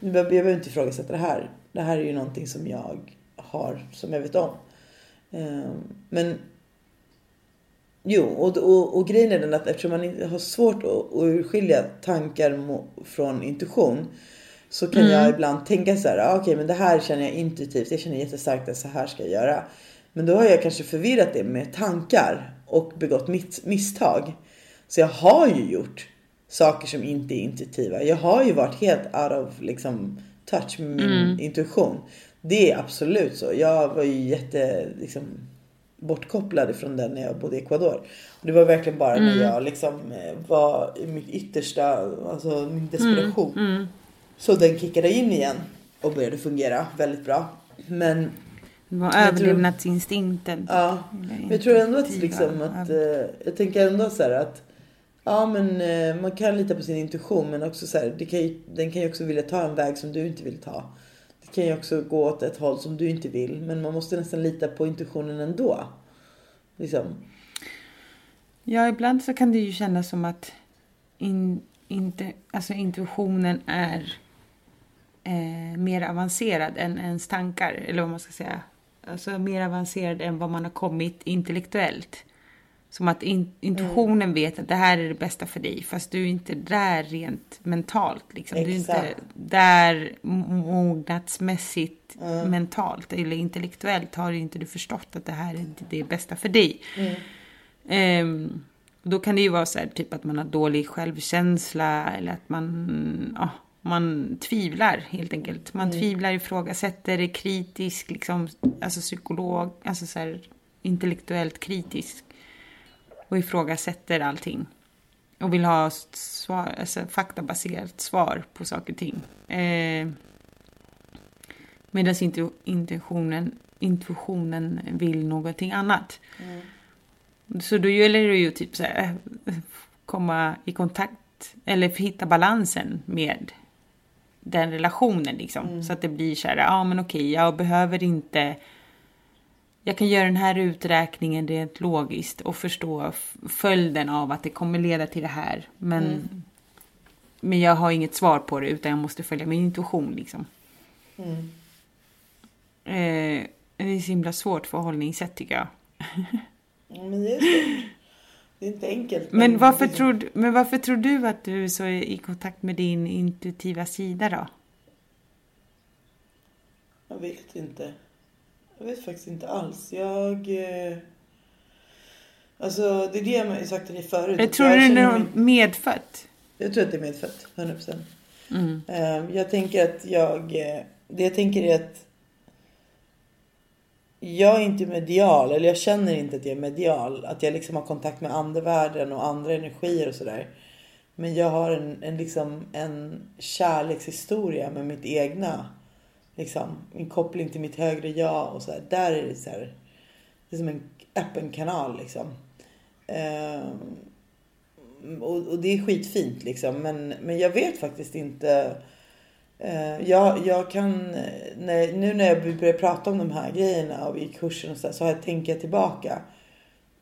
nu behöver- jag behöver inte ifrågasätta det här. Det här är ju någonting som jag har, som jag vet om. Eh, men Jo, och, och, och grejen är den att eftersom man har svårt att, att urskilja tankar från intuition så kan jag ibland tänka så här, ah, okej men det här känner jag intuitivt, jag känner jättestarkt att så här ska jag göra. Men då har jag kanske förvirrat det med tankar och begått mitt misstag. Så jag har ju gjort saker som inte är intuitiva. Jag har ju varit helt out of liksom, touch med min intuition. Det är absolut så. Jag var ju jätte liksom, bortkopplad från den när jag bodde i Ecuador. Det var verkligen bara när jag liksom eh, var i mitt yttersta, alltså min desperation. Så den kickade in igen och började fungera väldigt bra. Men var överlevnadsinstinkten. Ja, men jag tror ändå att liksom att, eh, jag tänker ändå så här att Ja men eh, man kan lita på sin intuition men också så här, det kan ju, den kan ju också vilja ta en väg som du inte vill ta. Det kan ju också gå åt ett håll som du inte vill men man måste nästan lita på intuitionen ändå. Liksom. Ja, ibland så kan det ju kännas som att in, inte, alltså intuitionen är eh, mer avancerad än ens tankar, eller vad man ska säga. Alltså mer avancerad än vad man har kommit intellektuellt. Som att in, intuitionen vet att det här är det bästa för dig, fast du är inte där rent mentalt. Liksom. Du är inte Exakt. där mognadsmässigt mentalt eller intellektuellt har inte du förstått att det här är det bästa för dig. Ehm, då kan det ju vara så här, typ att man har dålig självkänsla eller att man, ja, man tvivlar helt enkelt. Man tvivlar, ifrågasätter, är kritisk, liksom, alltså psykolog, alltså så här, intellektuellt kritisk och ifrågasätter allting. Och vill ha svar, alltså, faktabaserat svar på saker och ting. Eh, Medan intu- intuitionen, intuitionen vill någonting annat. Så då gäller det ju typ så här, eh, komma i kontakt eller hitta balansen med den relationen liksom. Så att det blir så här, ja men okej, jag behöver inte jag kan göra den här uträkningen rent logiskt och förstå följden av att det kommer leda till det här. Men, men jag har inget svar på det utan jag måste följa min intuition liksom. Eh, det är så himla svårt förhållningssätt tycker jag. Ja, Men det är så. Det är inte enkelt. Men varför, det tror, du- men varför tror du att du är så i kontakt med din intuitiva sida då? Jag vet inte. Jag vet faktiskt inte alls. Jag... Eh... Alltså det är det jag sagt till dig förut. Jag tror du det är mig- medfött? Jag tror att det är medfött, 100 procent. Jag tänker att jag, eh, det jag tänker är att jag är inte medial, eller jag känner inte att jag är medial. Att jag liksom har kontakt med andevärlden och andra energier och sådär. Men jag har en, en, liksom, en kärlekshistoria med mitt egna. Liksom, en koppling till mitt högre jag och så här. Där är det så här. Det är som en öppen kanal liksom. Ehm, och, och det är skitfint liksom. Men, men jag vet faktiskt inte. Eh, jag, jag kan, eh, när, nu när jag börjar prata om de här grejerna och i kursen och så, här, så har jag tänker jag tillbaka.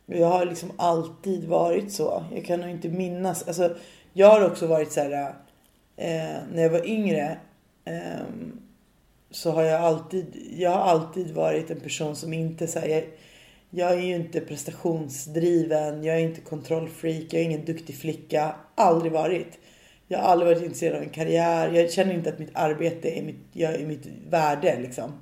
Och Jag har liksom alltid varit så. Jag kan nog inte minnas. Alltså, jag har också varit så här. Eh, när jag var yngre. eh, så har jag alltid, jag har alltid varit en person som inte så här, jag, jag är ju inte prestationsdriven, jag är inte kontrollfreak, jag är ingen duktig flicka. Aldrig varit. Jag har aldrig varit intresserad av en karriär. Jag känner inte att mitt arbete är mitt, jag är mitt värde liksom.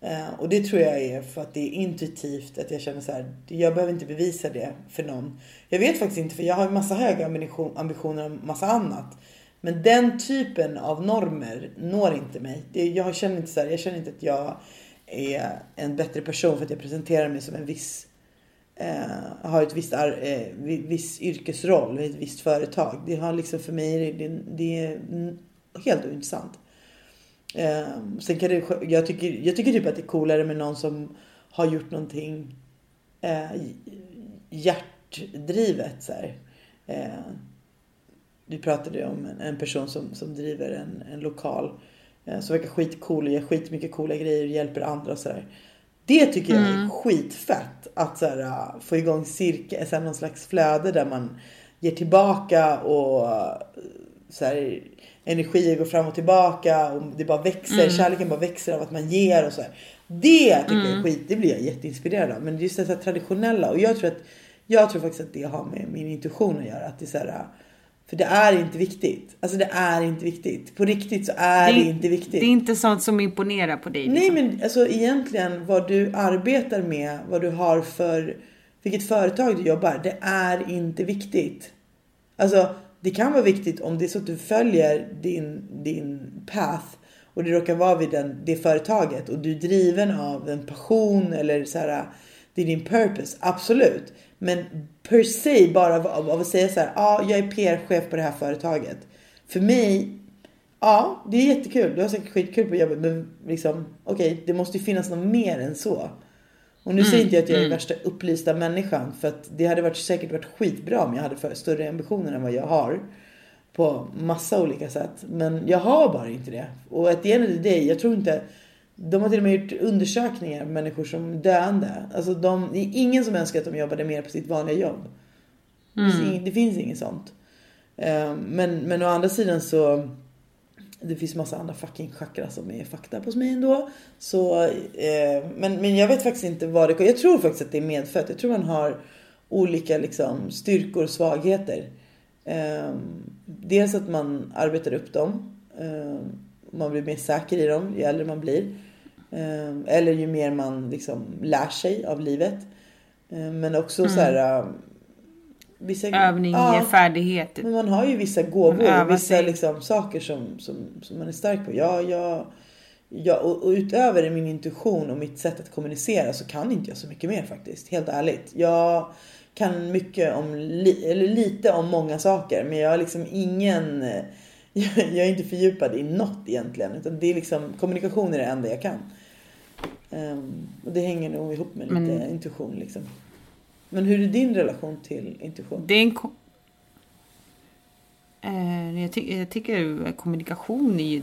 Eh, och det tror jag är för att det är intuitivt att jag känner så här. Jag behöver inte bevisa det för någon. Jag vet faktiskt inte för jag har en massa höga ambition, ambitioner om massa annat. Men den typen av normer når inte mig. Det, jag känner inte så här, jag känner inte att jag är en bättre person för att jag presenterar mig som en viss eh, har ett visst, ar- eh, viss yrkesroll i ett visst företag. Det har liksom för mig, det, det är helt ointressant. Eh, sen kan det, jag, tycker, jag tycker typ att det är coolare med någon som har gjort någonting eh, hjärtdrivet. Så här. Eh, vi pratade om en, en person som, som driver en, en lokal eh, som verkar skitcool och gör skitmycket coola grejer och hjälper andra och sådär. Det tycker jag är skitfett. Att så här, få igång cirka, så här, någon slags flöde där man ger tillbaka och så här, energier går fram och tillbaka och det bara växer. Kärleken bara växer av att man ger och så här. Det tycker jag är skit. Det blir jag jätteinspirerad av. Men just det här traditionella och jag tror att jag tror faktiskt att det har med min intuition att göra. Att det är så här, för det är inte viktigt. Alltså det är inte viktigt. På riktigt så är det, inte viktigt. Det är inte sånt som imponerar på dig. Nej Liksom. men alltså egentligen vad du arbetar med, vad du har för, vilket företag du jobbar, det är inte viktigt. Alltså det kan vara viktigt om det är så att du följer din, din path och det råkar vara vid den, det företaget och du är driven av en passion eller så här, det är din purpose, absolut. Men per se bara av, av att säga så här, ja, ah, jag är PR-chef på det här företaget. För mig, ja, det är jättekul. Du har säkert skitkul på jobbet, men liksom, okej, okay, det måste ju finnas något mer än så. Och nu mm, säger inte jag att jag är mm. värsta upplysta människan för att det hade varit, säkert varit skitbra om jag hade för större ambitioner än vad jag har. På massa olika sätt. Men jag har bara inte det. Och att of the day, jag tror inte de har till och med gjort undersökningar med människor som döende. Alltså de, det är ingen som önskar att de jobbade mer på sitt vanliga jobb. Mm. Det finns inget sånt. Ehm, men, men å andra sidan så det finns massa andra fucking chakra som är fakta på mig ändå. Så, eh, men, men jag vet faktiskt inte vad det Jag tror faktiskt att det är medfött. Jag tror man har olika liksom, styrkor och svagheter. Eh, dels att man arbetar upp dem. Eh, man blir mer säker i dem ju äldre man blir. Eh, eller ju mer man liksom lär sig av livet. Eh, men också mm. så här eh, vissa, Övning ja, färdighet. Men man har ju vissa gåvor och vissa liksom, saker som, som, som man är stark på. Jag, jag, jag, och, och utöver min intuition och mitt sätt att kommunicera så kan inte jag så mycket mer faktiskt. Helt ärligt. Jag kan mycket om, eller lite om många saker men jag har liksom ingen jag är inte fördjupad i något egentligen. Utan det är liksom, kommunikation är det enda jag kan. Um, och det hänger nog ihop med lite men, intuition liksom. Men hur är din relation till intuition? Det är en eh, jag, ty jag tycker kommunikation är ju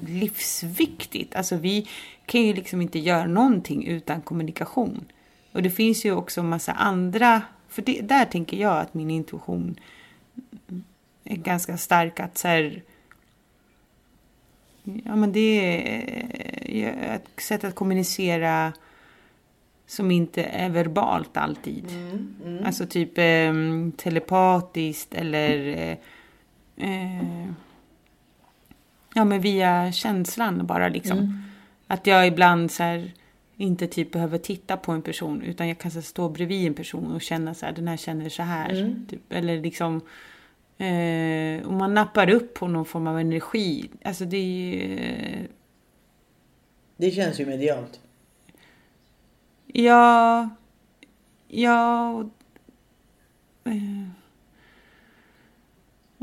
livsviktigt. Alltså vi kan ju liksom inte göra någonting utan kommunikation. Och det finns ju också massa andra, för det, där tänker jag att min intuition är ganska stark. Att så här, ja men det är ett sätt att kommunicera som inte är verbalt alltid. Mm, mm. Alltså typ eh, telepatiskt eller eh, eh, ja men via känslan bara liksom. Mm. Att jag ibland så här, inte typ behöver titta på en person utan jag kan så stå bredvid en person och känna så här, den här känner så här. Mm. Typ, eller liksom eh, och man nappar upp på någon form av energi. Alltså det är Det känns ju medialt. Ja, ja. Eh,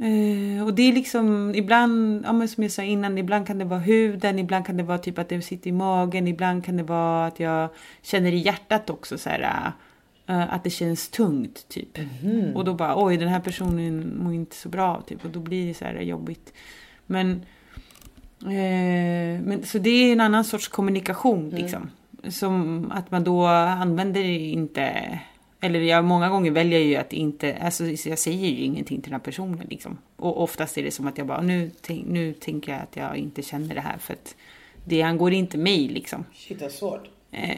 eh, och det är liksom ibland, ja, men som jag sa innan, ibland kan det vara huden, ibland kan det vara typ att det sitter i magen, ibland kan det vara att jag känner i hjärtat också så här, att det känns tungt typ. Mm. Och då bara, oj den här personen mår inte så bra typ och då blir det så här jobbigt. Men, uh, men så det är en annan sorts kommunikation mm. liksom som att man då använder inte eller jag många gånger väljer ju att inte, alltså jag säger ju ingenting till den här personen liksom. Och oftast är det som att jag bara, nu, nu tänker jag att jag inte känner det här för att det angår inte mig liksom. Shit vad svårt. Eh.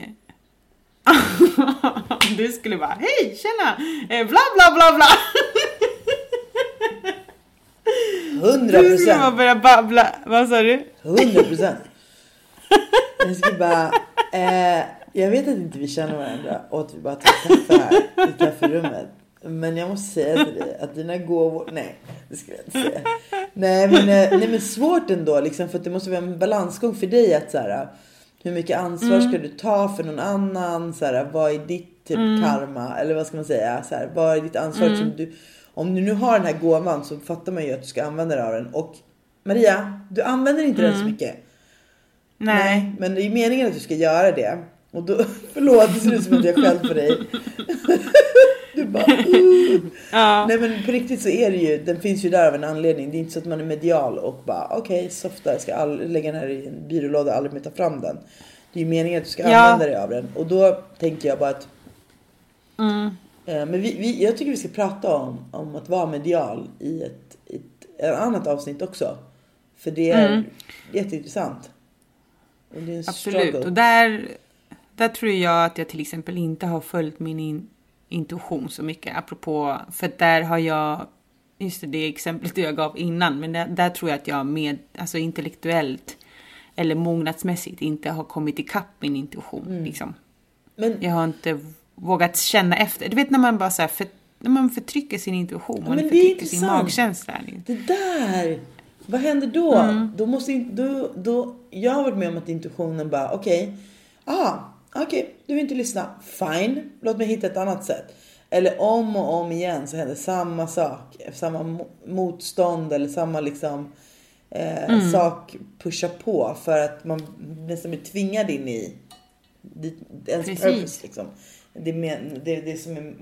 du skulle bara, hej tjena, eh, bla bla bla bla. Hundra procent. Du skulle bara börja babbla, vad sa du? Hundra procent. Jag skulle bara, Eh, jag vet att inte vi känner varandra och att vi bara tar kaffe här i kafferummet. Men jag måste säga till dig att dina gåvor, nej det ska jag inte säga. Nej men, eh, nej, men svårt ändå liksom för att det måste vara en balansgång för dig att så här, hur mycket ansvar mm. ska du ta för någon annan? Så här, vad är ditt typ mm. karma? Eller vad ska man säga? Så här, vad är ditt ansvar mm. som du, om du nu har den här gåvan så fattar man ju att du ska använda dig av den. Och Maria, du använder inte den så mm. mycket. Nej. Nej. Men det är meningen att du ska göra det. Och då, förlåt, det ser ut som att jag skäll på dig. bara, ja. Nej men på riktigt så är det ju, den finns ju där av en anledning. Det är inte så att man är medial och bara okej, okay, softa, jag ska all, lägga den här i en byrålåda och aldrig mer ta fram den. Det är ju meningen att du ska ja. använda dig av den. Och då tänker jag bara att mm. eh, men vi, vi, jag tycker vi ska prata om, om att vara medial i ett, ett, ett annat avsnitt också. För det är mm. jätteintressant. Absolut. Struggle. Och där, där tror jag att jag till exempel inte har följt min in, intuition så mycket. Apropå, för där har jag, just det, det exemplet jag gav innan, men där, där, tror jag att jag med, alltså intellektuellt eller mognadsmässigt inte har kommit ikapp min intuition. Mm. Liksom. Men, jag har inte vågat känna efter. Du vet när man bara så här, för, när man förtrycker sin intuition, man förtrycker sin magkänsla. Det där Vad händer då? Då måste då, då, jag har varit med om att intuitionen bara okej, ah, okej, du vill inte lyssna, fine, låt mig hitta ett annat sätt. Eller om och om igen så händer samma sak, samma mo- motstånd eller samma liksom eh, sak pusha på för att man nästan blir tvingad in i ens Precis. purpose liksom. Det men, det, det, som är,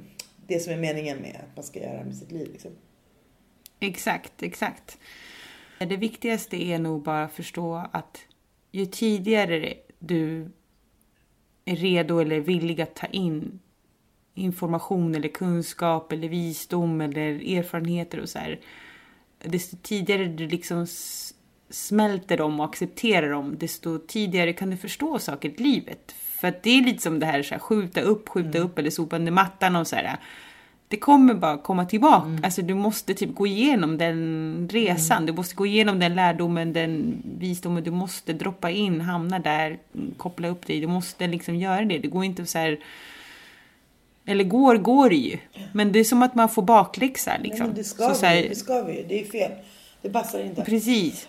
det som är meningen med att man ska göra med sitt liv liksom. Exakt, exakt. Det viktigaste är nog bara att förstå att ju tidigare du är redo eller villig att ta in information eller kunskap eller visdom eller erfarenheter och så här. Desto tidigare du liksom smälter dem och accepterar dem, desto tidigare kan du förstå saker i livet. För att det är lite som det här, så här skjuta upp, skjuta upp eller sopa under mattan och så här. Det kommer bara komma tillbaka. Alltså du måste typ gå igenom den resan. Du måste gå igenom den lärdomen, den visdomen. Du måste droppa in, hamna där, koppla upp dig. Du måste liksom göra det. Det går inte så här... Eller går, går det ju. Men det är som att man får bakläxa Nej, liksom. men det ska, Så så här- vi, det ska vi. Det är fel. Det passar inte. Precis,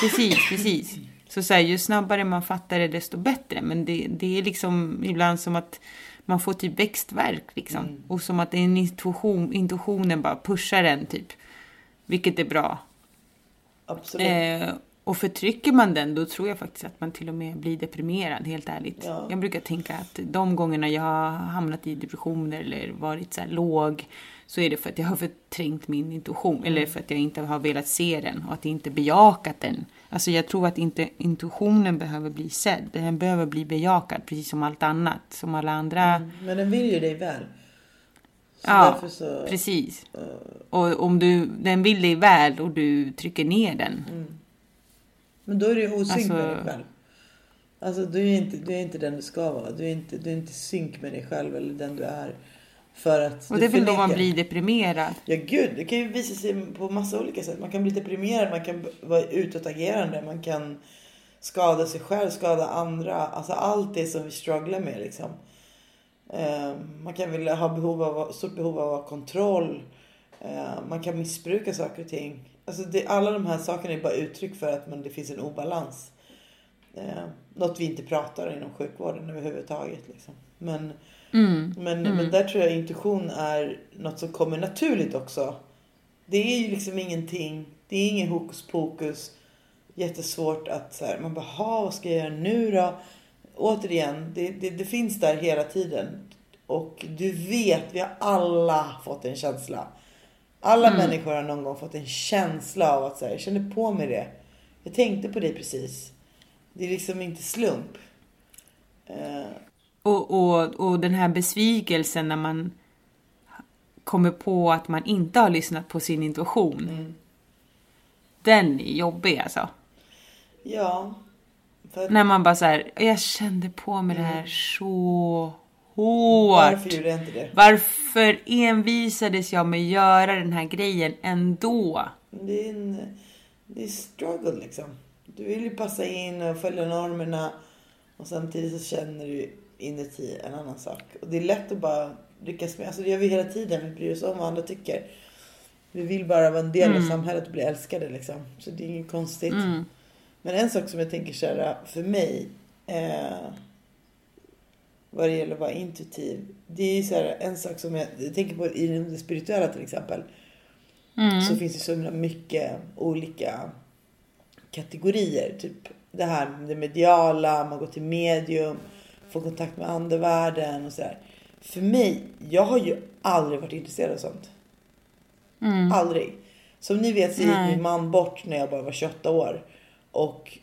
precis, precis. Så, så här, ju snabbare man fattar det desto bättre. Men det, det är liksom ibland som att man får typ växtverk liksom. Och som att det är en intuition, intuitionen bara pushar en typ. Vilket är bra. Absolut. Eh, och förtrycker man den då tror jag faktiskt att man till och med blir deprimerad, helt ärligt. Ja. Jag brukar tänka att de gångerna jag har hamnat i depressioner eller varit så låg så är det för att jag har förträngt min intuition eller för att jag inte har velat se den och att jag inte bejakat den. Alltså jag tror att inte intuitionen behöver bli sedd, den behöver bli bejakad precis som allt annat, som alla andra Men den vill ju dig väl. Så Ja, så... precis. Och om du, den vill dig väl och du trycker ner den. Men då är du ju osynk Alltså- med dig själv. Alltså du är, inte, du är inte den du ska vara. Du är inte, du är inte synk med dig själv eller den du är. För att Och det är väl då man blir deprimerad. Ja gud, det kan ju visa sig på massa olika sätt. Man kan bli deprimerad, man kan vara utåtagerande, man kan skada sig själv, skada andra. Alltså allt det som vi strugglar med liksom. Eh, Man kan vilja ha behov av, stort behov av kontroll. Eh, Man kan missbruka saker och ting. Alltså det, alla de här sakerna är bara uttryck för att man, det finns en obalans. Eh, något vi inte pratar inom sjukvården överhuvudtaget. Liksom. Men, men, men där tror jag intuition är något som kommer naturligt också. Det är ju liksom ingenting, det är ingen hokus pokus. Jättesvårt att så här, man bara, "Ha, vad ska jag göra nu då? Återigen, det, det, det finns där hela tiden. Och du vet, vi har alla fått en känsla. Alla människor har någon gång fått en känsla av att så här, jag kände på mig det. Jag tänkte på dig precis. Det är liksom inte slump. Och, och, och den här besvikelsen när man kommer på att man inte har lyssnat på sin intuition. Den är jobbig alltså. ja. För När man bara så här, jag kände på mig det här så hårt. varför gjorde jag inte det? Varför envisades jag med att göra den här grejen ändå? Det är en det är struggle liksom. Du vill ju passa in och följa normerna. Och samtidigt så känner du inuti en annan sak. Och det är lätt att bara lyckas med. Alltså det gör vi hela tiden. Vi bryr oss om vad andra tycker. Vi vill bara vara en del av samhället och bli älskade liksom. Så det är inget konstigt. Men en sak som jag tänker här, för mig. Eh, vad det gäller att vara intuitiv. Det är så här, en sak som jag, jag tänker på i det spirituella till exempel. Så finns det så himla mycket olika kategorier. Typ det här med det mediala, man går till medium, får kontakt med andevärlden och sådär. För mig, jag har ju aldrig varit intresserad av sånt. Aldrig. Som ni vet så gick min man bort när jag bara var 28 år. Och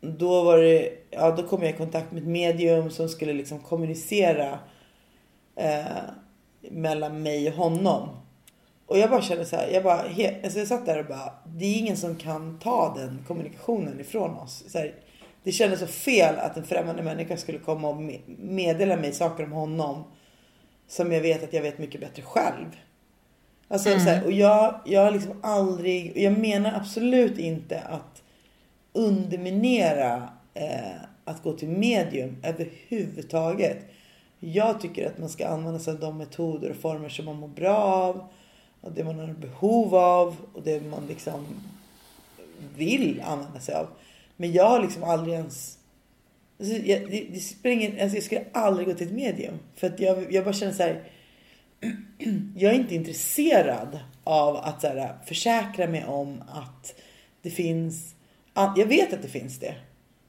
då var det, ja då kom jag i kontakt med ett medium som skulle liksom kommunicera eh, mellan mig och honom. Och jag bara kände så här, jag bara, he, alltså jag satt där och bara, det är ingen som kan ta den kommunikationen ifrån oss. Så här, det kändes så fel att en främmande människa skulle komma och me- meddela mig saker om honom som jag vet att jag vet mycket bättre själv. Alltså så här, och jag, jag har liksom aldrig, och jag menar absolut inte att underminera eh, att gå till medium överhuvudtaget. Jag tycker att man ska använda sig av de metoder och former som man mår bra av. Och det man har behov av och det man liksom vill använda sig av. Men jag har liksom aldrig ens... Alltså, jag, det, det springer, alltså jag skulle aldrig gå till ett medium. För att jag, jag bara känner så här. Jag är inte intresserad av att så här, försäkra mig om att det finns... Jag vet att det finns det.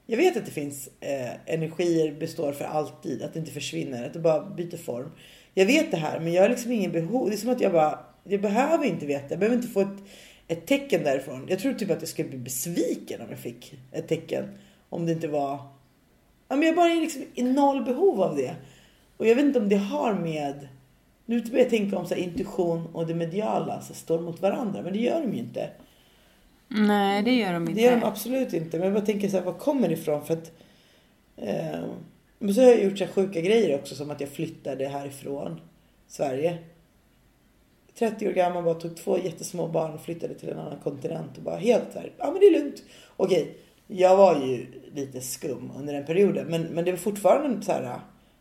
Jag vet att det finns eh, energier består för alltid, att det inte försvinner, att det bara byter form. Jag vet det här, men jag har liksom ingen behov. Det är som att jag bara, jag behöver inte veta. Jag behöver inte få ett, ett tecken därifrån. Jag tror typ att jag skulle bli besviken om jag fick ett tecken. Om det inte var... Ja, men jag bara är liksom i noll behov av det. Och jag vet inte om det har med... Nu börjar jag tänka om så här, intuition och det mediala så står mot varandra, men det gör de ju inte. Nej, det gör de inte. Det gör de absolut inte. Men jag bara tänker så här, var kommer det ifrån? För att, eh, men så har jag gjort så här sjuka grejer också, som att jag flyttade härifrån Sverige. 30 år gammal, bara tog två jättesmå barn och flyttade till en annan kontinent och bara helt här, ja men det är lugnt. Okej, jag var ju lite skum under den perioden, men, men det var fortfarande så här,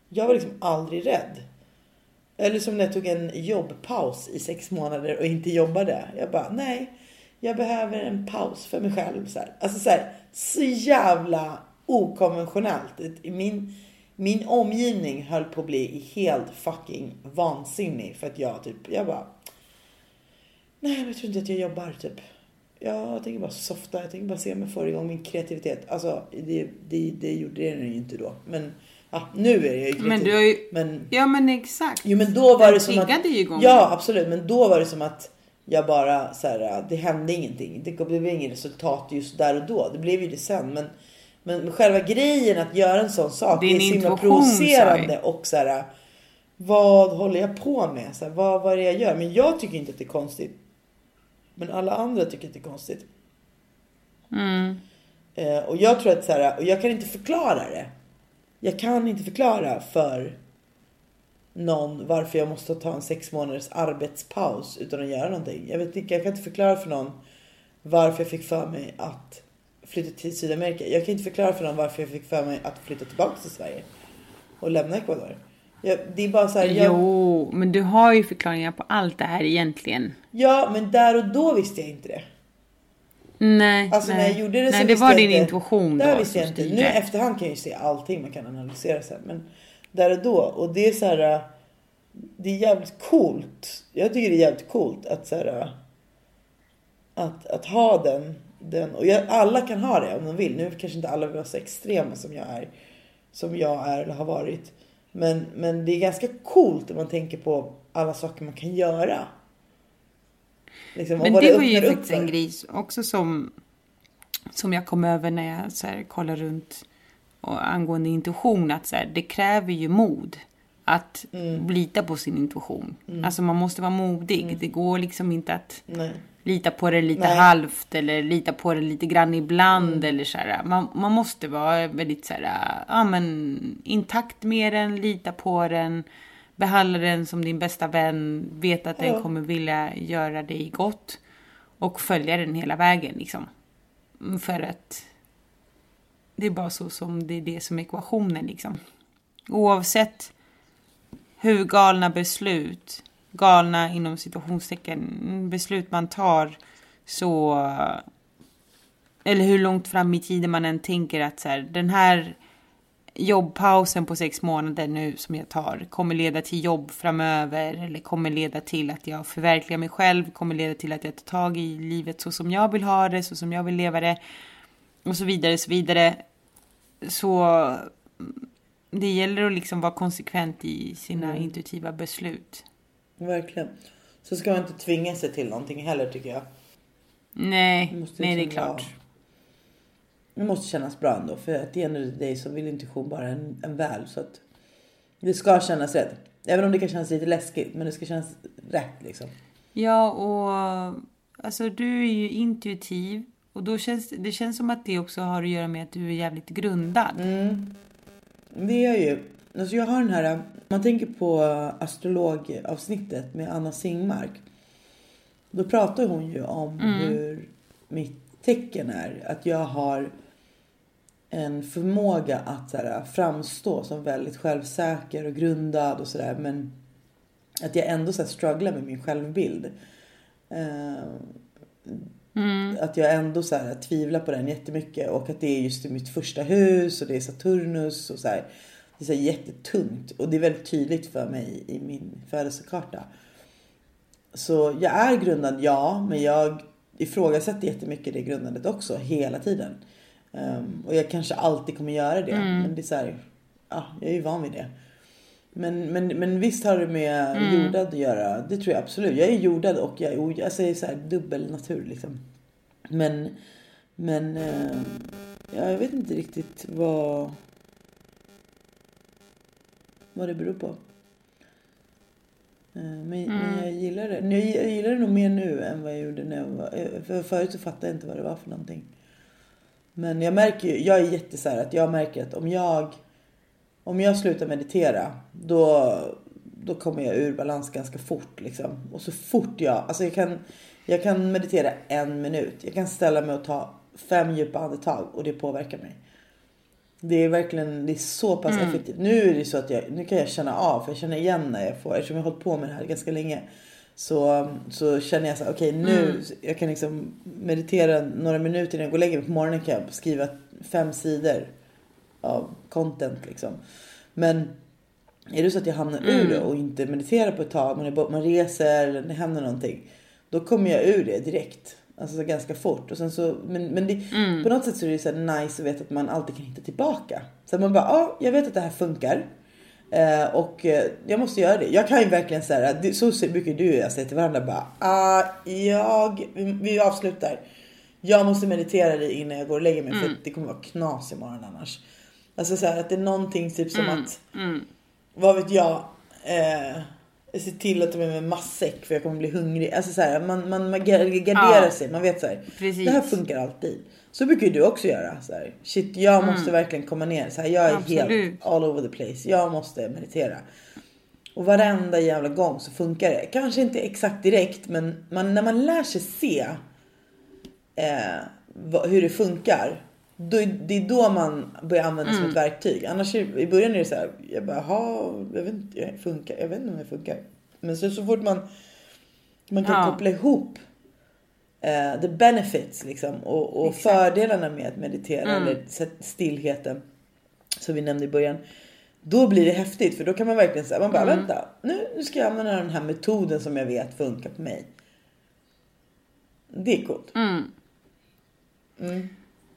jag var liksom aldrig rädd. Eller som när jag tog en jobbpaus i sex månader och inte jobbade. Jag bara, nej, jag behöver en paus för mig själv. Så här. Alltså så här, så jävla okonventionellt. Min, min omgivning höll på att bli helt fucking vansinnig för att jag typ, jag bara, nej jag tror inte att jag jobbar typ. Jag tänker bara softa, jag tänker bara se om jag får igång min kreativitet. Alltså det, det, det gjorde den ju inte då. Men ja, nu är jag ju kreativ. Men du har ju, men, ja men exakt. jo men då var Den det som att, ju igång. ja absolut, men då var det som att jag bara så här, det hände ingenting. Det blev inget resultat just där och då. Det blev ju det sen. Men, men själva grejen att göra en sån sak, Din det är så himla provocerande och så här, vad håller jag på med? Så här, vad, vad är det jag gör? Men jag tycker inte att det är konstigt. Men alla andra tycker att det är konstigt. Eh, och jag tror att så här, och jag kan inte förklara det. Jag kan inte förklara för någon varför jag måste ta en sex månaders arbetspaus utan att göra någonting. Jag vet inte, jag kan inte förklara för någon varför jag fick för mig att flytta till Sydamerika. Jag kan inte förklara för någon varför jag fick för mig att flytta tillbaka till Sverige och lämna Ecuador. Jag, det är bara så här, jag, Jo, men du har ju förklaringar på allt det här egentligen. ja men där och då visste jag inte det. Nej, Alltså nej. när jag gjorde det nej, så det visste var din inte. intuition Där då visste jag inte. Nu efterhand kan jag ju se allting, man kan analysera sen. Men där och då, och det är så här. Det är jävligt coolt. Jag tycker det är jävligt coolt att så här. Att, att ha den, den och jag, alla kan ha det om de vill. Nu kanske inte alla vill vara så extrema som jag är. Som jag är eller har varit. Men, men det är ganska coolt om man tänker på alla saker man kan göra. Liksom, Men vad det var ju faktiskt en grej också som, som jag kom över när jag så här, kollar runt och angående intuition. Att så här, det kräver ju mod att Mm. lita på sin intuition. Alltså man måste vara modig. Det går liksom inte att Nej. Lita på det lite Nej. halvt eller lita på det lite grann ibland. Mm. Eller så här. Man, man måste vara väldigt så här, ja, men, intakt med den, lita på den. Behandla den som din bästa vän. Veta att den Ja. kommer vilja göra dig gott. Och följa den hela vägen liksom. Mm, För att det är bara så som det är det som är ekvationen liksom. Oavsett hur galna beslut, galna inom situationstecken, beslut man tar så... Eller hur långt fram i tiden man än tänker att så här, den här jobbpausen på sex månader nu som jag tar kommer leda till jobb framöver eller kommer leda till att jag förverkligar mig själv, kommer leda till att jag tar tag i livet så som jag vill ha det, så som jag vill leva det och så vidare, så vidare. Så det gäller att liksom vara konsekvent i sina intuitiva beslut. Verkligen. Så ska man inte tvinga sig till någonting heller tycker jag. Nej, måste nej det är klart. Det måste kännas bra ändå. För att of the day så vill intuition bara en, en väl. Så att det ska kännas rätt. Även om det kan kännas lite läskigt. Men det ska kännas rätt liksom. Ja, och alltså du är ju intuitiv och då känns det känns som att det också har att göra med att du är jävligt grundad. Det är ju. Alltså jag har den här. Man tänker på astrologavsnittet med Anna Singmark. Då pratar hon ju om hur mitt tecken är. Att jag har en förmåga att här, framstå som väldigt självsäker och grundad och sådär. Men att jag ändå så här, strugglar med min självbild. Eh, Att jag ändå så här, tvivlar på den jättemycket och att det är just i mitt första hus och det är Saturnus och så här. Det är så jättetungt och det är väldigt tydligt för mig i min födelsekarta. Så jag är grundad, ja, men jag ifrågasätter jättemycket det grundandet också hela tiden. Um, och jag kanske alltid kommer göra det. Men det är så här, ja, jag är ju van vid det. Men, men, men visst har det med jordad att göra. Det tror jag absolut. Jag är jordad och jag är, alltså jag är så här dubbel natur liksom. Men, men ja, jag vet inte riktigt vad, vad det beror på. Eh, Men, men jag gillar det. Jag, gillar det nog mer nu än vad jag gjorde när jag var... eh, För förut så fattade jag inte vad det var för någonting. Men jag märker ju, jag är jätte så här att jag märker att om jag om jag slutar meditera då, då kommer jag ur balans ganska fort liksom. Och så fort jag, alltså jag kan, jag kan meditera en minut. Jag kan ställa mig och ta fem djupa andetag och det påverkar mig. Det är verkligen, det är så pass effektivt. Nu är det så att jag, nu kan jag känna av, för jag känner igen när jag får, eftersom jag har hållit på med det här ganska länge. Så, så känner jag så här, okej nu, jag kan liksom meditera några minuter innan jag går och lägger mig. På morgonen kan jag skriva fem sidor av content liksom. Men är det så att jag hamnar ur det och inte mediterar på ett tag, man, är, man reser eller det händer någonting. Då kommer jag ur det direkt. Alltså så ganska fort. Och sen så, men men det, på något sätt så är det så nice att veta att man alltid kan hitta tillbaka. Så man bara, ja jag vet att det här funkar. Eh, och eh, jag måste göra det. Jag kan ju verkligen säga så ser- brukar du och jag säga till varandra bara, ah, jag, vi, vi avslutar. Jag måste meditera det innan jag går och lägger mig för det kommer vara knas imorgon annars. Alltså så här, att det är någonting typ som att, vad vet jag, eh, ser till att ta med mig matsäck för jag kommer bli hungrig. Alltså så här, man, man, man gar- garderar Ja. sig, man vet så här, det här funkar alltid. Så brukar du också göra. Så här, shit jag måste verkligen komma ner. Så här, jag är helt Absolut. all over the place. Jag måste meditera. Och varenda jävla gång så funkar det. Kanske inte exakt direkt men man, när man lär sig se eh, hur det funkar. Då, det är då man börjar använda det som ett verktyg. Annars i början är det så här, jag bara, "Jaha, jag vet inte, jag funkar, jag vet inte om det funkar. Men så, så fort man, man kan Ja. koppla ihop eh, the benefits liksom och, och fördelarna med att meditera eller sätt- stillheten som vi nämnde i början. Då blir det häftigt för då kan man verkligen säga, man bara vänta, nu, nu ska jag använda den här metoden som jag vet funkar på mig. Det är coolt.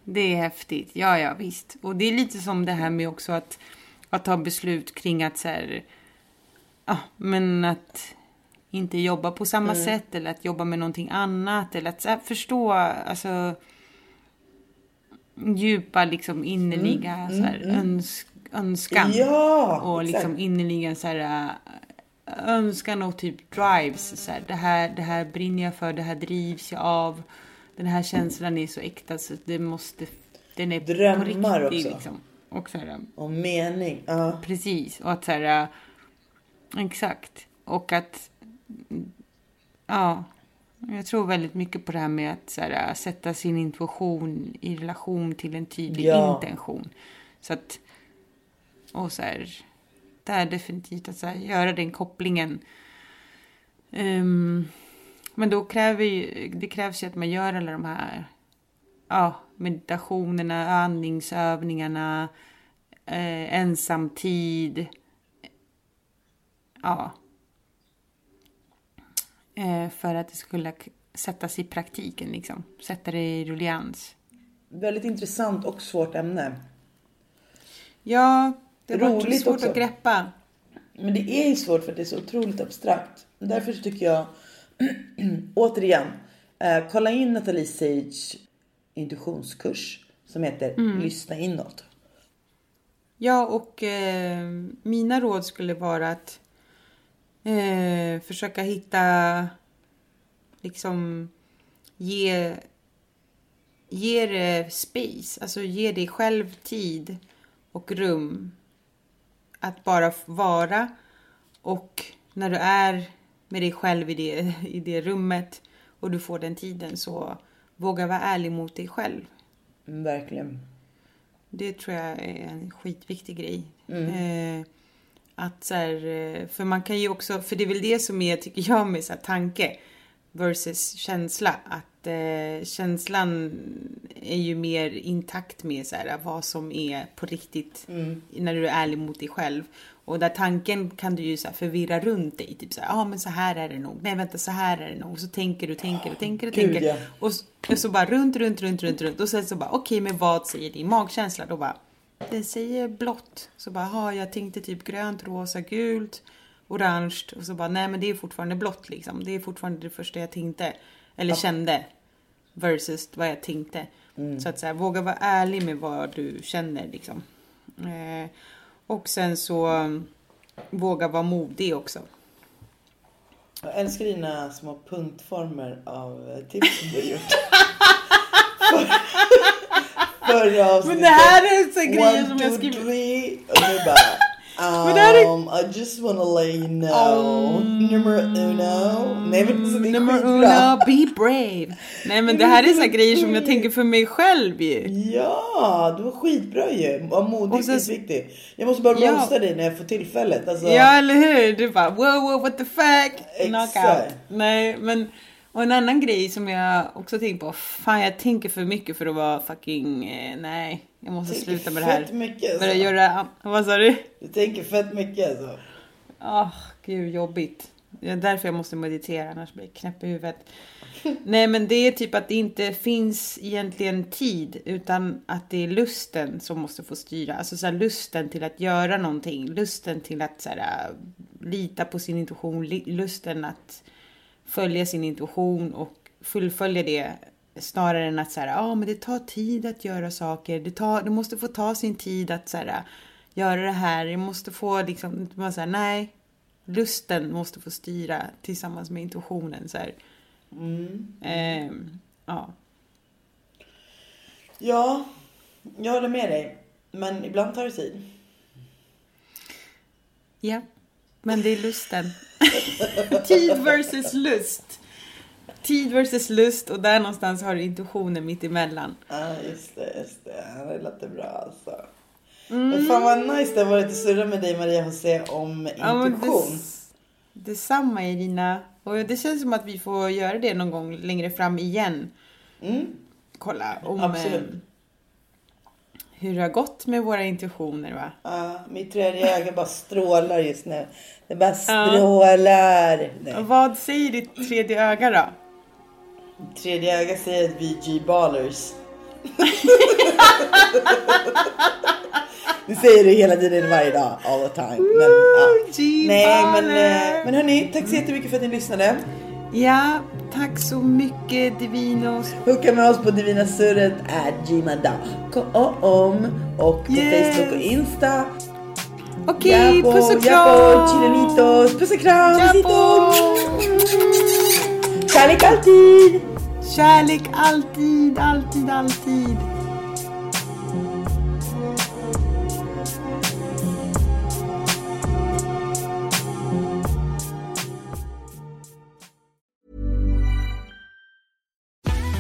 Det är häftigt. Ja, ja, visst. Och det är lite som det här med också att, att ta beslut kring att så här, ja, men att inte jobba på samma sätt eller att jobba med någonting annat eller att här, förstå, alltså djupa liksom innerliga så här, öns, önskan. Ja, och exakt. liksom innerligen så här äh, önskan och typ drives. Så här, det, här, det här brinner jag för, det här drivs jag av. Den här känslan är så äkta så det måste, den är Drömmar på riktigt också. liksom. Och så här, Och mening. Ja. precis. Och att så här, äh, exakt. Och att, ja. Jag tror väldigt mycket på det här med att så här, äh, sätta sin intuition i relation till en tydlig Ja. intention. Så att, och så här, det är definitivt att så här, göra den kopplingen. Ehm, men då kräver ju, det krävs ju att man gör alla de här ja, meditationerna, andningsövningarna, eh, ensamtid. Ja. Eh, för att det skulle sättas i praktiken, liksom. Sätta det i ruljans. Väldigt intressant och svårt ämne. Ja, det var svårt också. att greppa. Men det är ju svårt för att det är så otroligt abstrakt. Därför tycker jag, återigen, eh, kolla in Nathalie Sage intuitionskurs som heter Lyssna inåt. Ja, och eh, mina råd skulle vara att eh, försöka hitta, liksom, ge, ge det space, alltså ge dig själv tid och rum att bara vara och när du är med dig själv i det, i det rummet och du får den tiden så våga vara ärlig mot dig själv. Mm, Verkligen. Det tror jag är en skitviktig grej. Eh, att så här, eh, för man kan ju också, för det är väl det som är, tycker jag, med så här tanke. versus känsla. Att eh, känslan är ju mer intakt med så här, vad som är på riktigt när du är ärlig mot dig själv. Och där tanken kan du ju så förvirra runt dig. Typ så här, ja ah, men så här är det nog. Nej vänta så här är det nog. Så tänker du, tänker och tänker och tänker. ja. Och, s- och så bara runt, runt, runt, runt, runt. Och sen så bara okej men vad säger din magkänsla? Då bara det säger blått. Så bara, ha jag tänkte typ grönt, rosa, gult, orange. Och så bara, nej men det är fortfarande blått liksom. Det är fortfarande det första jag tänkte. Eller kände. Versus vad jag tänkte. Så att så här, våga vara ärlig med vad du känner liksom. Eh, och sen så um, våga vara modig också. Jag älskar dina små punktformer av tips som du har gjort. För, förra avsnittet. Men det här är så grejer One, som jag skriver. three. Och nu bara. Här är- Um, I just wanna let you know. Nummer uno. Nej men alltså det Nummer uno, be brave. Nej men det här är så grejer som jag tänker för mig själv ju. Ja, du var skitbra ju. Var modig, sen- skitviktig. Jag måste bara Ja. roasta dig när jag får tillfället. Alltså, Ja eller hur? Du bara wow wow what the fuck. Exakt. Knockout. Nej men och en annan grej som jag också tänker på. Fan jag tänker för mycket för att vara fucking eh, nej. Jag måste Tänker sluta med det här. mycket, alltså. Börja göra, vad sa du? Du tänker fett mycket alltså. Åh, gud jobbigt. Det är därför jag måste meditera, annars blir jag knäpp i huvudet. Nej men det är typ att det inte finns egentligen tid utan att det är lusten som måste få styra. Alltså så här, lusten till att göra någonting, lusten till att så här, lita på sin intuition, lusten att följa sin intuition och fullfölja det snarare än att så här, ja men det tar tid att göra saker, det, tar, det måste få ta sin tid att så här, göra det här, jag måste få liksom, man säger nej, lusten måste få styra tillsammans med intuitionen så här. Ehm, ja. Ja, jag håller med dig. Men ibland tar det tid. ja, men det är lusten. tid versus lust. Tid versus lust och där någonstans har du intuitionen mitt emellan. Ja, just det, just det. Ja, Det låter bra alltså. Men fan vad nice det har varit att surra med dig Maria José om Ja, intuition. dess- Detsamma Irina. Och det känns som att vi får göra det någon gång längre fram igen. Kolla om Absolut. Hur det har gått med våra intuitioner va? Ja, mitt tredje öga bara strålar just nu. Det bara strålar. Och vad säger ditt tredje öga då? Tredje ögat säger att vi är G-ballers. Det säger du hela tiden varje dag, all the time. Men, ja. Nej men, eh, men hörni, tack så jättemycket för att ni lyssnade. Ja, tack så mycket Divinos. Hooka med oss på divinasurret gmail.com och på Yes. Facebook och Insta. Okej, Japo, puss och japo, kram! chilenitos. Puss och kram! Kärlek alltid! Kärlek alltid, alltid, alltid.